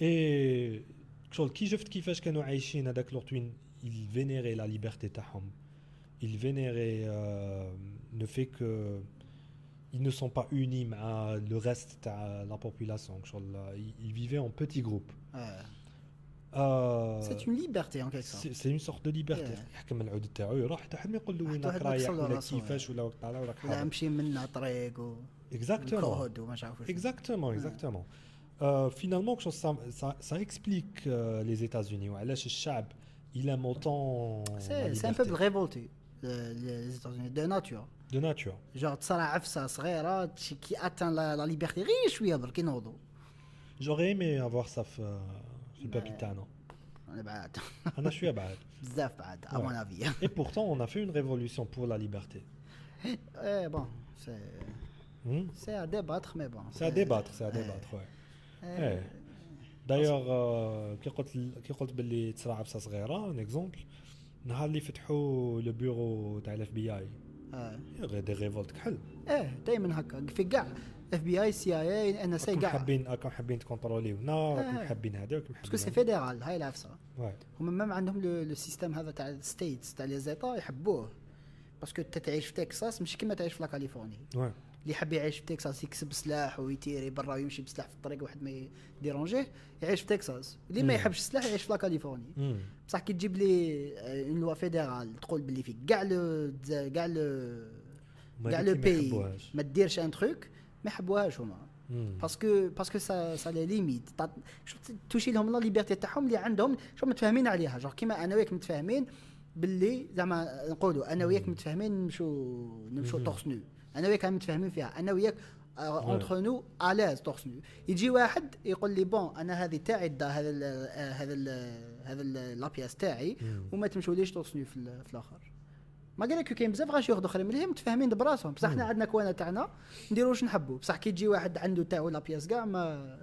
Et شغل كي شفت كيفاش كانوا عايشين هذاك الوقت وين ils vénéraient la liberté تاعهم. Ils vénéraient euh, le fait que ils ne sont pas unis مع le reste تاع la population. شغل ils, ils vivaient en petits groupes. اه آه، سي اون ليبرتي ان كيك سي سي اون سورت دو ليبرتي Yeah. يحكم العود تاعو يروح حتى حد ما يقول له حتى وينك واحد ما رايح يتصل ولا راسو، كيفاش ولا وقت طالع ولا ولا حاضر نمشي منا طريق و اكزاكتومون الكود وما نعرف واش اكزاكتومون اكزاكتومون Euh, Euh, finalement, ça, explique euh, les États-Unis. Le chab, il aime autant. C'est un peuple révolté, euh, les États-Unis, de nature. De nature. Genre, qui atteint la, la liberté. Riche, oui, J'aurais aimé avoir ça sur le ben, Papitano. Hein. On a chué ah, à *laughs* mon avis. Et pourtant, on a fait une révolution pour la liberté. Eh, bon, c'est. Hmm? C'est à débattre, mais bon. C'est à débattre, c'est à débattre, ouais. إيه. دايوغ كي قلت كي قلت باللي تصرا عفسه صغيرة ان اكزومبل نهار اللي فتحوا لو بيرو تاع الاف بي اي إيه. غير دي ريفولت كحل. إيه دائما هكا في كاع اف بي اي سي اي اي ان اس اي كاع. حابين راكم حابين تكونتروليونا راكم آه. حابين هذا راكم باسكو سي حابين فيدرال هاي العفسه. هما مام عندهم لو سيستيم هذا تاع الستيتس تاع لي زيتا يحبوه. باسكو انت تعيش في تكساس مش كيما تعيش في لا كاليفورني واي. اللي يحب يعيش في تكساس يكسب سلاح ويتيري برا ويمشي بسلاح في الطريق واحد ما يديرونجيه يعيش في تكساس اللي ما. يحبش السلاح يعيش في لا كاليفورني مم. بصح كي تجيب لي اون لوا فيدرال تقول باللي في كاع لو كاع لو كاع لو ما بي. ما ديرش ان تروك ما يحبوهاش هما. باسكو باسكو سا سا لي ليميت توشي لهم لا ليبرتي تاعهم اللي عندهم شو متفاهمين عليها جور كيما أنا وياك متفاهمين باللي زعما نقولوا أنا وياك متفاهمين نمشوا نمشوا. تورس نو أنا وياك متفاهمين فيها أنا وياك. اونتر نو الاز تورس نو يجي واحد يقول لي بون أنا هذه تاعي دا هذا ال هذا ال هذا لابياس تاعي. وما تمشوليش تورس نو في, في الآخر ما قال لك كاين بزاف غاشيوخ آخرين ملي متفاهمين براسهم بصح حنا. عندنا كوانا تاعنا نديرو واش نحبوا بصح كي تجي واحد عنده تاعو لابياس كاع ما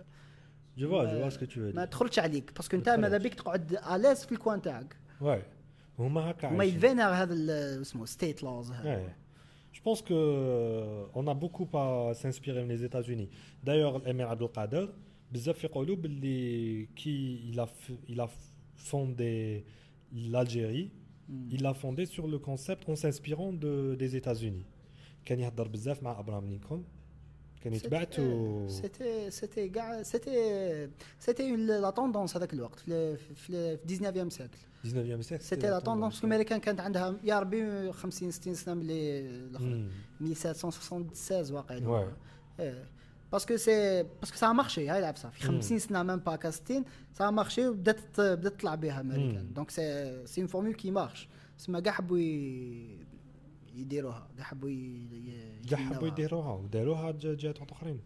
جو فوا جو ما- فوا سكو تو ما تدخلش عليك باسكو أنت ما ماذا. بيك تقعد الاز في الكوان تاعك واي هما هكا عايشين. يفينر هذا اسمه ستيت لوز Ouais. Je pense que euh, on a beaucoup à s'inspirer des États-Unis. D'ailleurs, Emir Abdelkader, بزاف يقولوا باللي كي il a f- il a fondé l'Algérie, il l'a fondé sur le concept en s'inspirant de, des États-Unis. كان يهضر بزاف مع ابراهام لينكولن كان يتبعتو سيتي سيتي كاع سيتي سيتي لا توندونس هذاك الوقت في في في 19 سيكل 19e siècle سيتي لا توندونس باسكو الامريكان كانت عندها يا ربي 50 60 سنه ملي الاخر Hmm. 1776 واقيلا Ouais. إيه. باسكو سي باسكو سا مارشي هاي العبسه في 50 سنه ميم با كا 60 سا مارشي وبدات بدات تطلع بها الامريكان مم. دونك سي سي اون فورمول كي مارش تسمى كاع حبوا ي- يديروها كاع حبوا ي- ي- كاع حبوا يتبناوها. يديروها وداروها ج- جهات اخرين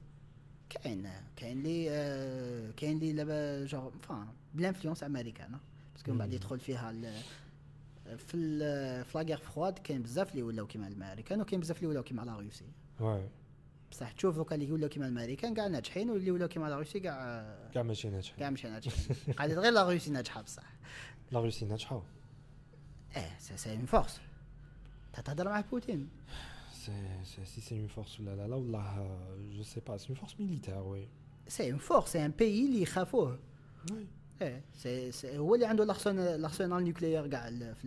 كاين كاين اللي آه، كاين اللي لابا جور فان بلانفلونس امريكان باسكو من بعد. يدخل فيها في ال- في لاغير فرواد كاين بزاف اللي ولاو كيما الأمريكان وكاين بزاف اللي ولاو كيما لا روسي. واي بصح تشوف دوكا اللي ولاو كيما الأمريكان كاع ناجحين واللي ولاو كيما لا روسي كاع كاع ماشي ناجحين. كاع ماشي ناجحين. قاعدة غير لا روسي ناجحة بصح. لا روسي ناجحة. آه سي سي اون فورس تهضر مع بوتين si c'est une force ou là là là ou là, euh, je sais pas, c'est une force militaire, oui. سي اون فورس سي ان بيي اللي يخافوه Oui. Eh, c'est où l'arsenal nucléaire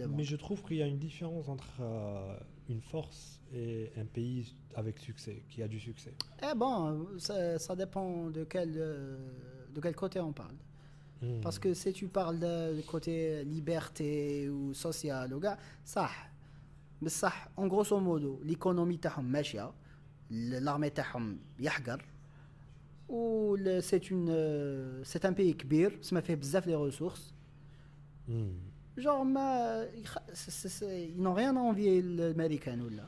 Mais je trouve qu'il y a une différence entre euh, une force et un pays avec succès, qui a du succès. Eh bon, ça, dépend de quel, euh, de quel côté on parle. Hmm. Parce que si tu parles du côté liberté ou social, le gars, ça, mais ça, en grosso modo, l'économie, l'armée, c'est une, euh, c'est un pays كبير, ça m'a fait بزاف les ressources. Hmm. Genre, ما, يخ- c'est- c'est- c'est- ils n'ont rien à envier l'américain ou là.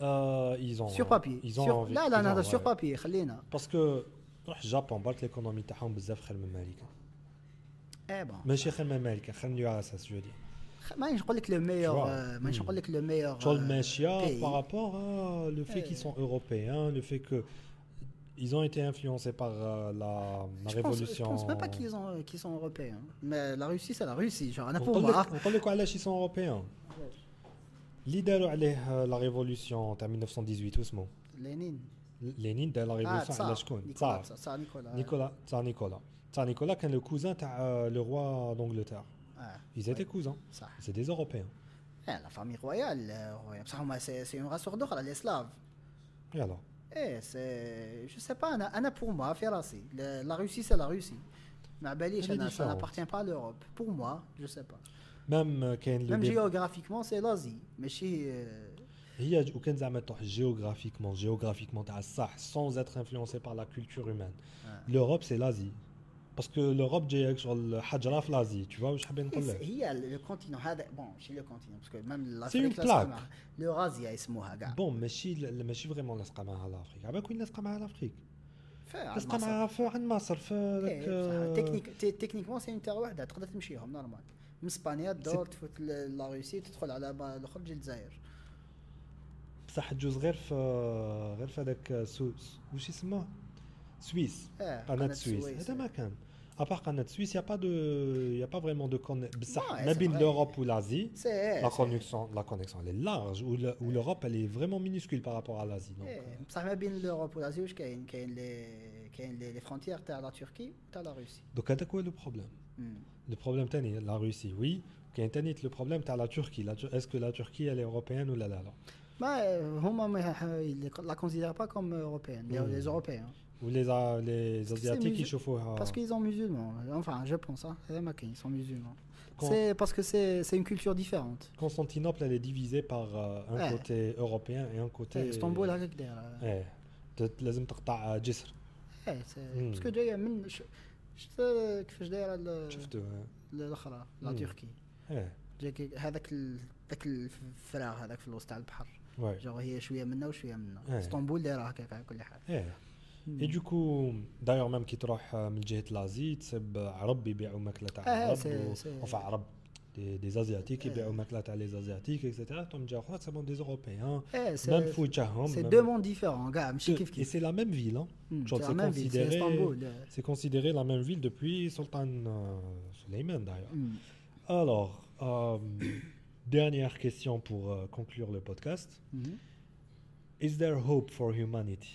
Euh, ils ont. Sur papier. Ils ont Sur- envie- لا لا ils ont- نهضر sur ouais. papier, خلينا. Parce que روح الجابون برك ليكونومي تاعهم بزاف خير من امريكا Eh bon. ماشي خير من امريكا خير من يو اس اس جو دي ما نقول لك لو ميور vois. ما Hmm. نقول لك لو ميور شغل ماشيه pays. par rapport à le fait Eh. qu'ils sont ils ont été influencés par euh, la, la je révolution. Pense, je pense même pas qu'ils euh, sont européens. Hein. Mais la Russie, c'est la Russie. Genre, on pour moi. On parle quoi ils sont européens Leader euh, la révolution en 1918 Ousmane. Lénine. Lénine de la ah, révolution ah, Alashkoun. Nicolas, Tsar Nicolas. Nicolas, Tsar Nicolas. Tsar Nicolas quand le cousin euh, le roi d'Angleterre. Ils étaient oui. cousins. C'est des Européens. Ah, la famille royale, euh, c'est une race d'or, les Slaves. Et alors? Eh, c'est je sais pas أنا أنا pour moi في راسي. Le- La Russie, c'est la Russie. ما باليش Elle est انا ça différente. n'appartient pas à l'Europe pour moi je sais pas ميم كاين لو même ديب- géographiquement c'est l'Asie ماشي آه، هي ج- وكان زعما تروح جيوغرافيكمون جيوغرافيكمون تاع الصح sans être influencé par la culture humaine آه. l'Europe c'est Que l'Europe جاية شغل حجره في لازي tu vois واش حابين نقول لك هي لو كونتينون هذا بون ماشي لو كونتينون باسكو ميم une plaque. لورازيا يسموها كاع بون ماشي ماشي فريمون لاصقه معها لافريك عباك وين لاصقه معها لافريك لاصقه معها في عند مصر في ذاك تكنيك تكنيكمون سي اون تيغ واحدة تقدر تمشيهم نورمال من اسبانيا تدور تفوت لا روسي تدخل على با- الآخر تجي الجزائر بصح تجوز غير في غير في هذاك سو س- واش يسموه سويس قناه سويس هذا. ما كان À part qu'en Suisse, il n'y a, pas de, y a pas vraiment de connexion. l'Europe ou l'Asie, la connexion, la connexion elle est large, ou l'Europe elle est vraiment minuscule par rapport à l'Asie. Eh, euh. Ça m'a bien l'Europe ou l'Asie, il les frontières, tu as la Turquie, tu as la Russie. Donc, c'est quoi le problème? Hmm. Le problème, c'est la Russie, oui. Le problème, tu as la Turquie. Est-ce que la Turquie, elle est européenne ou là là, là bah, euh, euh, ils ne la considèrent pas comme européenne, les, hmm. Européens. Ou les, A- les Parce que c'est Asiatiques, ils musul- chauffent. Parce qu'ils sont musulmans. Enfin, je pense, hein. هذا ما كاين, ils sont musulmans. Quand- C'est parce que c'est c'est une culture différente. Constantinople, elle est divisée par euh, un Ouais. côté européen et un côté. إيه، اسطنبول هكاك دايره. ايه ت- لازم تقطع جسر ايه سي مم. باسكو جايه من ش- شفت كيفاش دايره ال- شفتوا الاخرى لا مم. تركي ايه جاك هذاك ال- ذاك الفراغ هذاك في الوسط تاع البحر ouais. جو هي شويه منا وشويه منا إيه. اسطنبول دايره هكاك على كل حال ايه مم. اي دوكو دايوغ ميم كي تروح من جهه لازي تسب عرب يبيعوا ماكله تاع آه، عرب سي- و- سي- enfin عرب دي, دي ازياتيك آه. يبيعوا ماكله تاع لي ازياتيك اكسيتيرا توم جا اخرى سي بون دي اوروبيان ايه ميم سي في وجههم سي même- دو موند ديفيرون كاع ماشي كيف Et كيف c'est la même ville, hein. مم، Genre, c'est c'est la même ville, c'est considéré, اسطنبول إيه. c'est considéré la même ville depuis Sultan euh, Suleiman d'ailleurs. مم. Alors, euh, *coughs* dernière question pour euh, conclure le podcast. مم. Is there hope for humanity?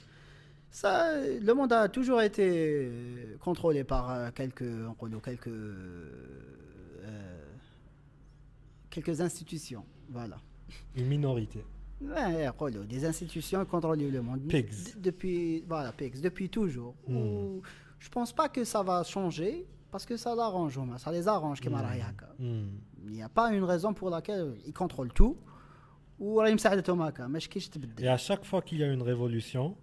Ça, le monde a toujours été euh, contrôlé par euh, quelques, quelques, euh, quelques institutions. Voilà. Une minorité. Ouais, des institutions contrôlent le monde. Pigs. Depuis, voilà, Pigs, depuis toujours. Mm. Où, je pense pas que ça va changer parce que ça l'arrange, ça les arrange, mm. Il n'y a pas une raison pour laquelle ils contrôlent tout. Et à chaque fois qu'il y a une révolution,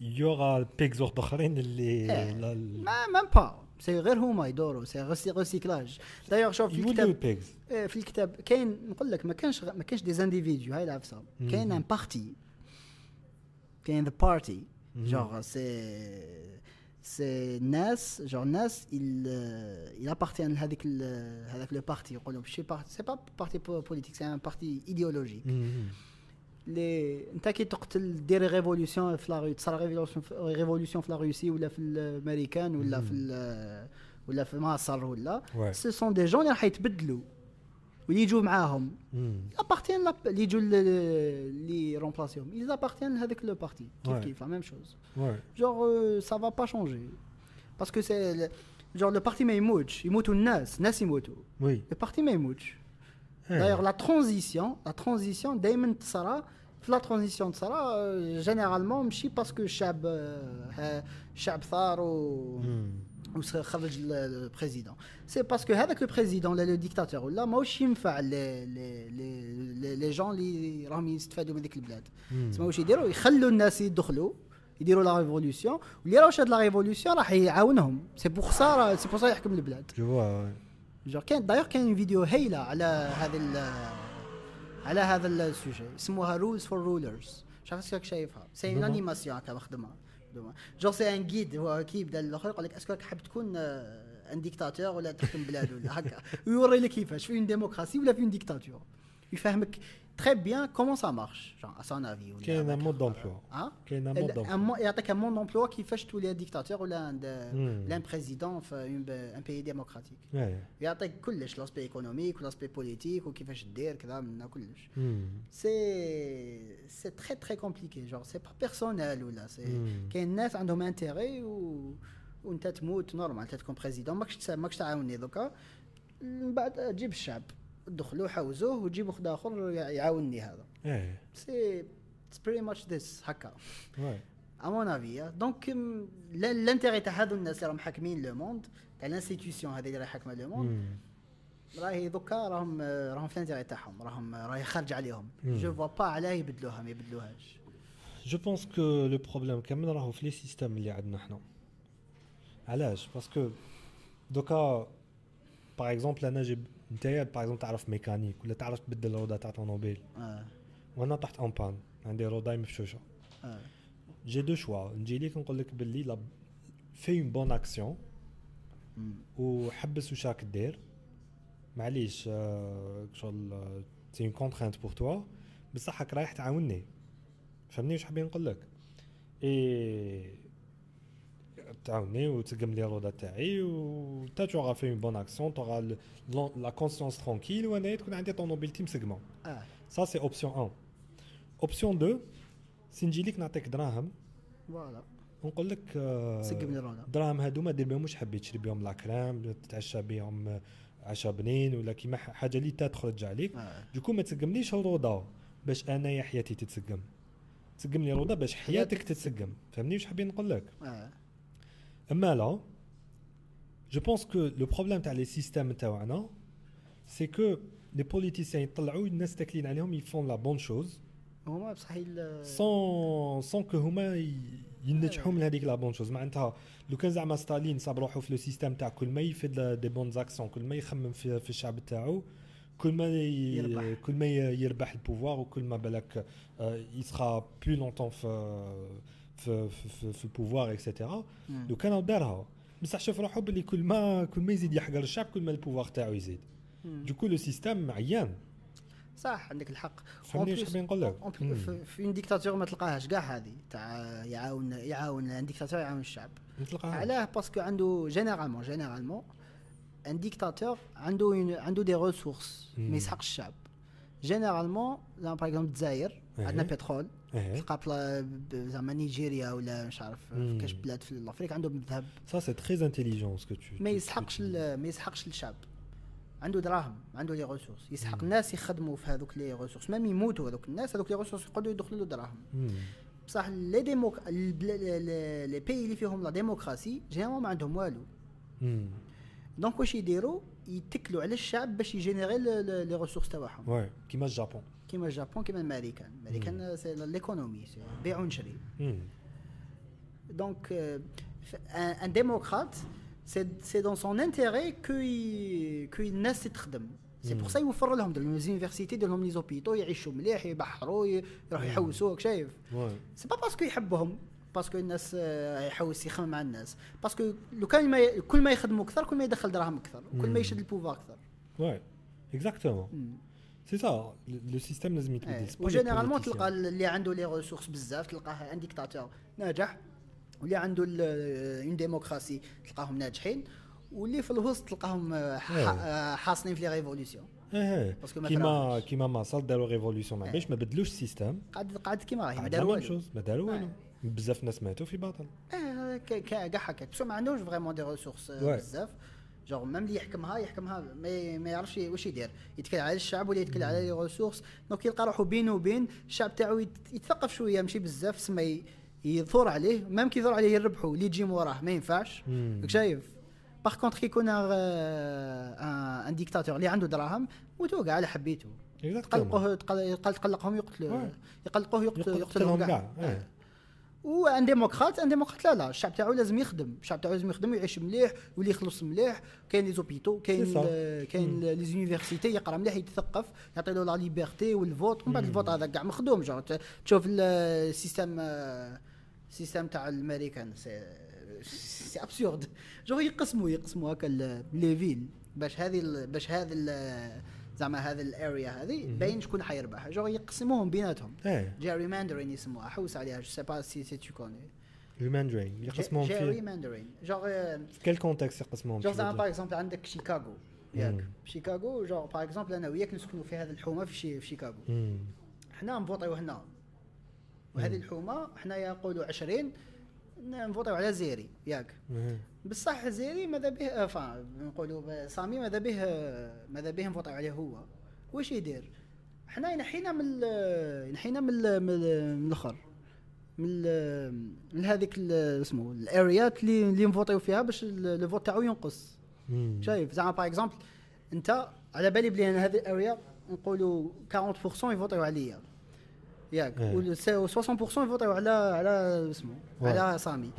aura pigs اخرين اللي إيه. لا- ال- ما ميم با سي غير هما يدوروا. سي ريسيكلاج دايوغ شوف في الكتاب. إيه، في الكتاب كاين نقول لك ما كانش ما كانش دي زانديفيديو هاي العفسه كاين ان بارتي كاين ذا بارتي. جونغ سي سي ناس جونغ ناس il appartient لهذيك هذاك لو بارتي يقولوا ماشي بارتي سي با بارتي بوليتيك سي ان بارتي ايديولوجيك Mhm. لي انت كي تقتل دير ريفولوسيون في لا تصرا ريفولوسيون ريفولوسيون في لا روسي ولا في الامريكان ولا في ال- ولا في مصر ولا Ouais. سو سون دي جون اللي راح يتبدلوا واللي يجوا معاهم Hmm. ابارتيان اللي يجوا ل- اللي رومبلاسيهم ils appartiennent لهذاك لو بارتي كيف Ouais. كيف لا ميم شوز Ouais. genre euh, ça va pas changer parce que c'est le- genre le parti ما يموتش يموتوا الناس الناس يموتوا Oui. le parti ما يموتش Eh. D'ailleurs, la transition, la transition, دائما تصرى في لا ترانزيسيون تصرى جينيرالمون ماشي باسكو الشعب آه، الشعب ثار و Hmm. وخرج البريزيدون سي باسكو هذاك البريزيدون ولا لو ديكتاتور ولا ماهوش ينفع لي لي لي لي جون اللي راهم يستفادوا من ديك البلاد Hmm. تسمى واش يديروا يخلوا الناس يدخلوا يديروا لا ريفولوسيون واللي راهو شاد لا ريفولوسيون راح يعاونهم سي بوغ سا سي بوغ سا يحكم البلاد Je vois, ouais. جور كان دايوغ كاين فيديو هايله على هذا ال- على هذا السوجي اسمها رولز فور رولرز مش عارف راك شايفها سي اون. انيماسيون هكا مخدمه. جور سي ان جيد هو كي يبدا الآخر يقول لك اسكو راك حاب تكون ان ديكتاتور ولا تحكم بلاد ولا هكا ويوري لك كيفاش في اون ديموكراسي ولا في اون ديكتاتور يفهمك très bien comment ça marche genre à son avis ولا كاين هذاك. مود دامبلوا ها كاين مود un دامبلوا mo- يعطيك un monde d'emploi كيفاش تولي ديكتاتور ولا عند مم. un président في un pays démocratique ايه يعطيك كلش لاسبي ايكونوميك ولاسبي بوليتيك وكيفاش دير كذا من كلش مم. سي سي تري تري كومبليكي جور سي با بيرسونيل ولا سي مم. كاين ناس عندهم انتيغي و وانت تموت نورمال انت تكون بريزيدون ماكش تسا- ماكش تعاوني دوكا من بعد تجيب الشعب دخلوا حوزوه وتجيبوا خد آخر يع- يعاونني هذا. إيه. سي اتس بري ماتش ذس هكا. Ouais. ا مون افي دونك الانتيغي تاع هذو الناس اللي راهم حاكمين لو موند تاع الانستيتيوشن هذه اللي راهي حاكمه لو موند. راهي دوكا راهم راهم في الانتيغي تاعهم راهم راهي خارج عليهم. جو فوا با علاه يبدلوها ما يبدلوهاش جو بونس كو لو بروبليم كامل راهو في لي سيستيم اللي عندنا حنا علاش باسكو دوكا باغ اكزومبل أنا جيب نتايا باغ اكزومبل تعرف ميكانيك ولا تعرف تبدل الروضه تاع طوموبيل. آه. وأنا طحت اون بان عندي روضة مفشوشه آه. جي دو شوا نجي ليك نقول لك باللي لا في اون بون اكسيون. وحبس واش راك دير معليش آه، شغل سي اون كونترانت بور توا بصح راك رايح تعاوني فهمني واش حابين نقول لك؟ اي تعاوني وتقم لي الروضة تاعي و تا تو في اون بون اكسيون توغا لا كونسيونس ترونكيل وأنا تكون عندي طوموبيلتي مسقمه آه. سا سي اوبسيون 1 اوبسيون 2 سي نجي ليك نعطيك دراهم فوالا ونقول لك آه، سقم لي الروضة. الدراهم هادوما دير بهم واش حبيت تشري بهم لاكرام تتعشى بهم عشاء بنين ولا كيما حاجة اللي تخرج عليك. آه. دوكو ما تسقمليش الروضة باش أنايا حياتي تتسقم. تسقم لي روضه باش حياتك تتسقم. فهمني واش حابين نقول لك؟ آه. اما لا جو بونس كو لو بروبليم تاع لي سيستيم تاعنا سي كو لي بوليتيسيان يطلعوا الناس تاكلين عليهم يفون لا بون شوز هما بصح ال- سون سون كو هما ي- ينجحوا من هذيك لا بون شوز معناتها لو كان زعما ستالين صاب روحو في لو سيستيم تاع كل ما يفيد دي بون زاكسيون كل ما يخمم في, في الشعب تاعو كل ما ي- يربح. كل ما ي- يربح البوفوار وكل ما بالك يسخا بلو لونتون في في في, في, البوفوار اكسيتيرا مم. لو كان دارها بصح شوف روحو باللي كل ما كل ما يزيد يحقر الشعب كل ما البوفوار تاعو يزيد. دوكو لو سيستيم عيان صح عندك الحق فهمني واش حابين نقول لك مم. في- اون ديكتاتور ما تلقاهاش كاع هذه تاع يعاون يعاون ان ديكتاتور يعاون الشعب علاه باسكو عنده جينيرالمون جينيرالمون ان ديكتاتور عنده عنده دي ريسورس. ما يسحقش الشعب جينيرالمون باغ اكزومبل الجزائر عندنا. بترول تلقى ب- زعما نيجيريا ولا مش عارف. كاش بلاد في الأفريق عندهم الذهب c'est très intelligent ce que tu. ما يسحقش ما يسحقش الشعب عنده دراهم عنده لي ريسورس يسحق الناس يخدموا في هذوك لي ريسورس مام يموتوا هذوك الناس هذوك لي ريسورس يقعدوا يدخلوا له دراهم. بصح لي ديموك لي بيي اللي فيهم لا ديموكراسي جينيرالمون ما عندهم والو. دونك واش يديروا يتكلوا على الشعب باش يجينيري لي ريسورس تاعهم كيما الجابون. كيما الجابون كيما الامريكان الامريكان سي ليكونومي سي بيع ونشري. un démocrate, c'est c'est dans son intérêt que que الناس تخدم. سي بور سا يوفر لهم لي زونيفرسيتي يدير لهم لي زوبيتو يعيشوا مليح يبحروا يروحوا يحوسوا شايف. سي با باسكو يحبهم باسكو الناس يحوس يخدم مع الناس باسكو لو كان ما ي... كل ما يخدموا أكثر كل ما يدخل دراهم أكثر كل ما يشد البوفار أكثر Ouais. Exactement. Ça. Le, le système لازم يتبدل. وجينيرالمون. تلقى اللي عنده لي ريسورس بزاف تلقاه ان ديكتاتور ناجح واللي عنده اون ديموكراسي تلقاهم ناجحين واللي في الوسط تلقاهم حاصلين في لي ريفوليسيون إيه باسكو ما كيما. كيما مصر داروا ريفولوسيون ما باش ما بدلوش السيستم قاعد قاعد كيما راهي ما داروا والو ما داروا والو. بزاف ناس ماتوا في باطل ك- كاع هكاك بصح ما عندوش فريمون دي ريسورس. بزاف جوغ ميم اللي يحكمها يحكمها ما, ما يعرفش واش يدير يتكل على الشعب ولا يتكل على لي ريسورس دونك يلقى روحو بينه وبين الشعب تاعو يت- يتثقف شوية ماشي بزاف سما يثور عليه ميم كي يثور عليه يربحوا اللي يجي موراه ما ينفعش شايف باغ كونتخ يكون ان ديكتاتور اللي عنده دراهم وتوقع على حبيته. تقلقوه تقل- تقلقهم يقتلوه. يقلقوه يقتل- يقتلهم يقتلهم كاع إيه. وان ديموقراط ان ديموقراط لا لا الشعب تاعو لازم يخدم الشعب تاعو لازم يخدم ويعيش مليح ويولي يخلص مليح. كاين لي زوبيتو كاين كاين لي زونيفرسيتي يقرا مليح يتثقف يعطي له لا ليبرتي والفوت ومن بعد الفوت هذا كاع مخدوم. تشوف ال- السيستم السيستم تاع الأمريكان سي سي ابسورد جو يقسموا يقسموا هكا لي فيل. باش هذه باش هذا زعما هذا الاريا هذه. باين شكون حيربح. جو يقسموهم بيناتهم. إيه. جيري ماندرين يسموها حوس عليها جو سي با سي سي تو كوني الماندرين يقسموهم جيري في ماندرين جوغ في كل كونتكست يقسموهم؟ فيه زعما؟ باغ اكزومبل عندك شيكاغو ياك. شيكاغو جوغ باغ اكزومبل أنا وياك نسكنوا في هذه الحومة في شي في شيكاغو. حنا نفوطيو هنا. وهذه. الحومة حنايا نقولوا 20 نفوطيو على زيري ياك. بصح زيري ماذا به آه، فا نقولوا ب- سامي ماذا به آه، ماذا به نفوطيو عليه هو. واش يدير؟ حنا نحينا من ال- نحينا من من ال- من الأخر. من من هذيك اسمه الاريات اللي اللي نفوطيو فيها باش ال- الفوت تاعو ينقص. شايف؟ زعما باغ اكزومبل انت على بالي بلي أنا هذه الاريا نقولوا 40% يفوتيو عليا. ياك إيه. و 60% يفوتيو على على اسمه. على سامي.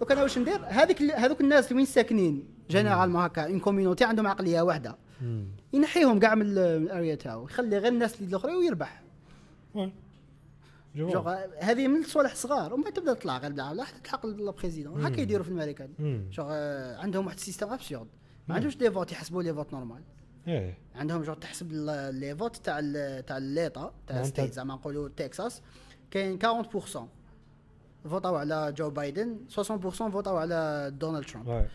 دوك أنا واش ندير هذيك هذوك الناس اللي وين ساكنين جينيرالمون هكا اون كوميونيتي عندهم عقلية واحدة. ينحيهم كاع من ال- من الاريا تاعو يخلي غير الناس اللي الأخرين ويربح. جوغ هذه من الصوالح صغار ومن بعد تبدأ تطلع غير بلا حتى تلحق البريزيدون هكا. يديروا في الامريكان مم. جوغ عندهم واحد السيستم ابسورد مم. ما عندهمش دي فوت يحسبوا لي فوت نورمال إيه. عندهم جو تحسب لي فوت تاع تاع الليطا تاع ستيت زعما نقولوا تكساس كاين 40% فوتاو على جو بايدن 60% فوتاو على دونالد ترامب. Ouais.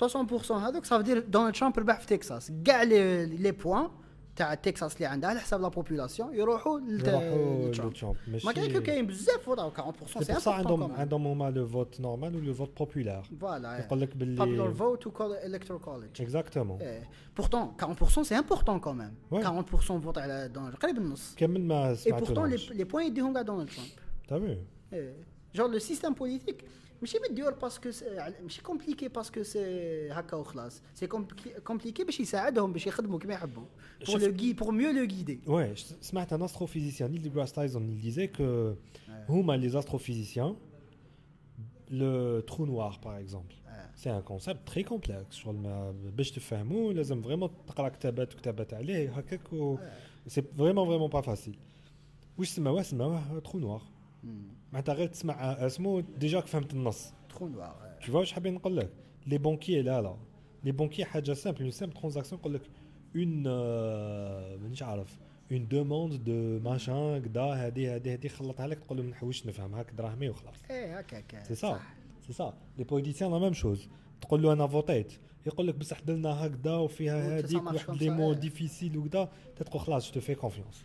60% هذوك صافي دير دونالد ترامب ربح في تكساس. كاع لي لي بوان تاع تكساس اللي عندها على حساب لا بوبولاسيون يروحوا لت- يروحوا لترامب لترامب ماشي ما كاين كاين بزاف فوتاو 40% سي سي بور سا عندهم عندهم عندهم هما لو فوت نورمال ولو فوت بوبولار فوالا يقول لك popular باللي vote و electoral college اكزاكتومون إيه. pourtant 40% c'est important quand même Ouais. 40% فوت على دونالد قريب النص كمل ما اي سمعت بورتون لي بوان يديهم كاع دونالد ترامب تابو جور لو سيستم بوليتيك ماشي مديور باسكو ماشي كومبليكي باسكو سي هكا وخلاص سي كومبليكي باش يساعدهم باش يخدموا كما يحبوا بور شوف- لو غي بور ميو لو غيدي Ouais, je- سمعت un astrophysicien, Neil deGrasse Tyson, il disait que هما les astrophysiciens, le trou noir par exemple, c'est un concept très complexe. شغل ما باش تفهموا لازم vraiment تقرا كتابات وكتابات عليه هكاك و c'est vraiment vraiment pas facile. واش سماوه سماوه trou noir. معناتها غير تسمع اسمه ديجا فهمت النص. Tu vois واش حابين نقول لك لي بونكي لا لا لي بونكي حاجة سامبل اون سامبل ترانزاكسيون يقول لك اون مانيش عارف. اون دوموند دو ماشان كدا هادي هادي هادي خلطها لك تقول له ما نحوسش نفهم. هاك دراهمي وخلاص. إيه هكاك سي سا سي سا لي بوليتيسيان لا ميم شوز تقول له أنا فوتيت يقول لك بصح درنا هكذا وفيها marche واحد لي مو. ديفيسيل وكذا تتقول خلاص جو في كونفيونس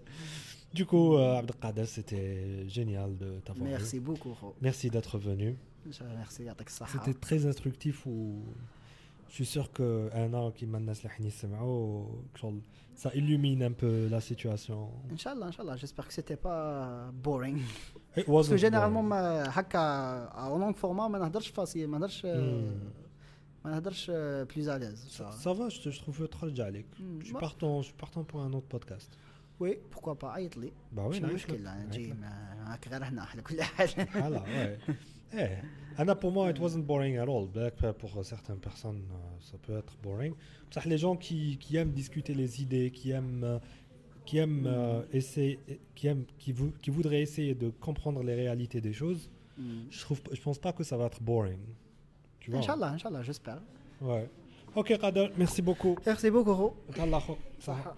Du coup, euh, Abdelkader, c'était génial de t'avoir vu. ميرسي بوكو خو Merci d'être venu. ميرسي يعطيك الصحه C'était très instructif ou je suis sûr que un an qui m'a ça illumine un peu la situation. ان شاء الله ان شاء الله جيسبر كو سيتي با بورينغ *laughs* It باسكو wasn't جينيرالمون boring. ما هكا اون لونغ فورما ما نهضرش فاسيل ما نهضرش Hmm. ما نهضرش بلوز اليز Ça, ça va, je, te- je trouve تخرج عليك. Hmm. Je suis Bah. partant, je suis partant pour un autre podcast. وي بوركوا با عيط لي Bah oui, شنو نعيط المشكل لك، انا نعيط نجي لك. ما- هاك غير هنا على كل حاجه Voilà, ouais. Eh, Anna, pour moi, it wasn't boring at all. Black, euh, pour certaines personnes, euh, ça peut être boring. Ça, les gens qui, qui aiment discuter les idées, qui aiment, euh, qui aiment euh, essayer, qui aiment, qui, vou- qui voudraient essayer de comprendre les réalités des choses, je trouve, je pense pas que ça va être boring. Tu vois ان شاء الله ان شاء الله جيسبر Ouais. Ok, Kader, merci beaucoup. ميرسي بوكو Inch'Allah. Saha.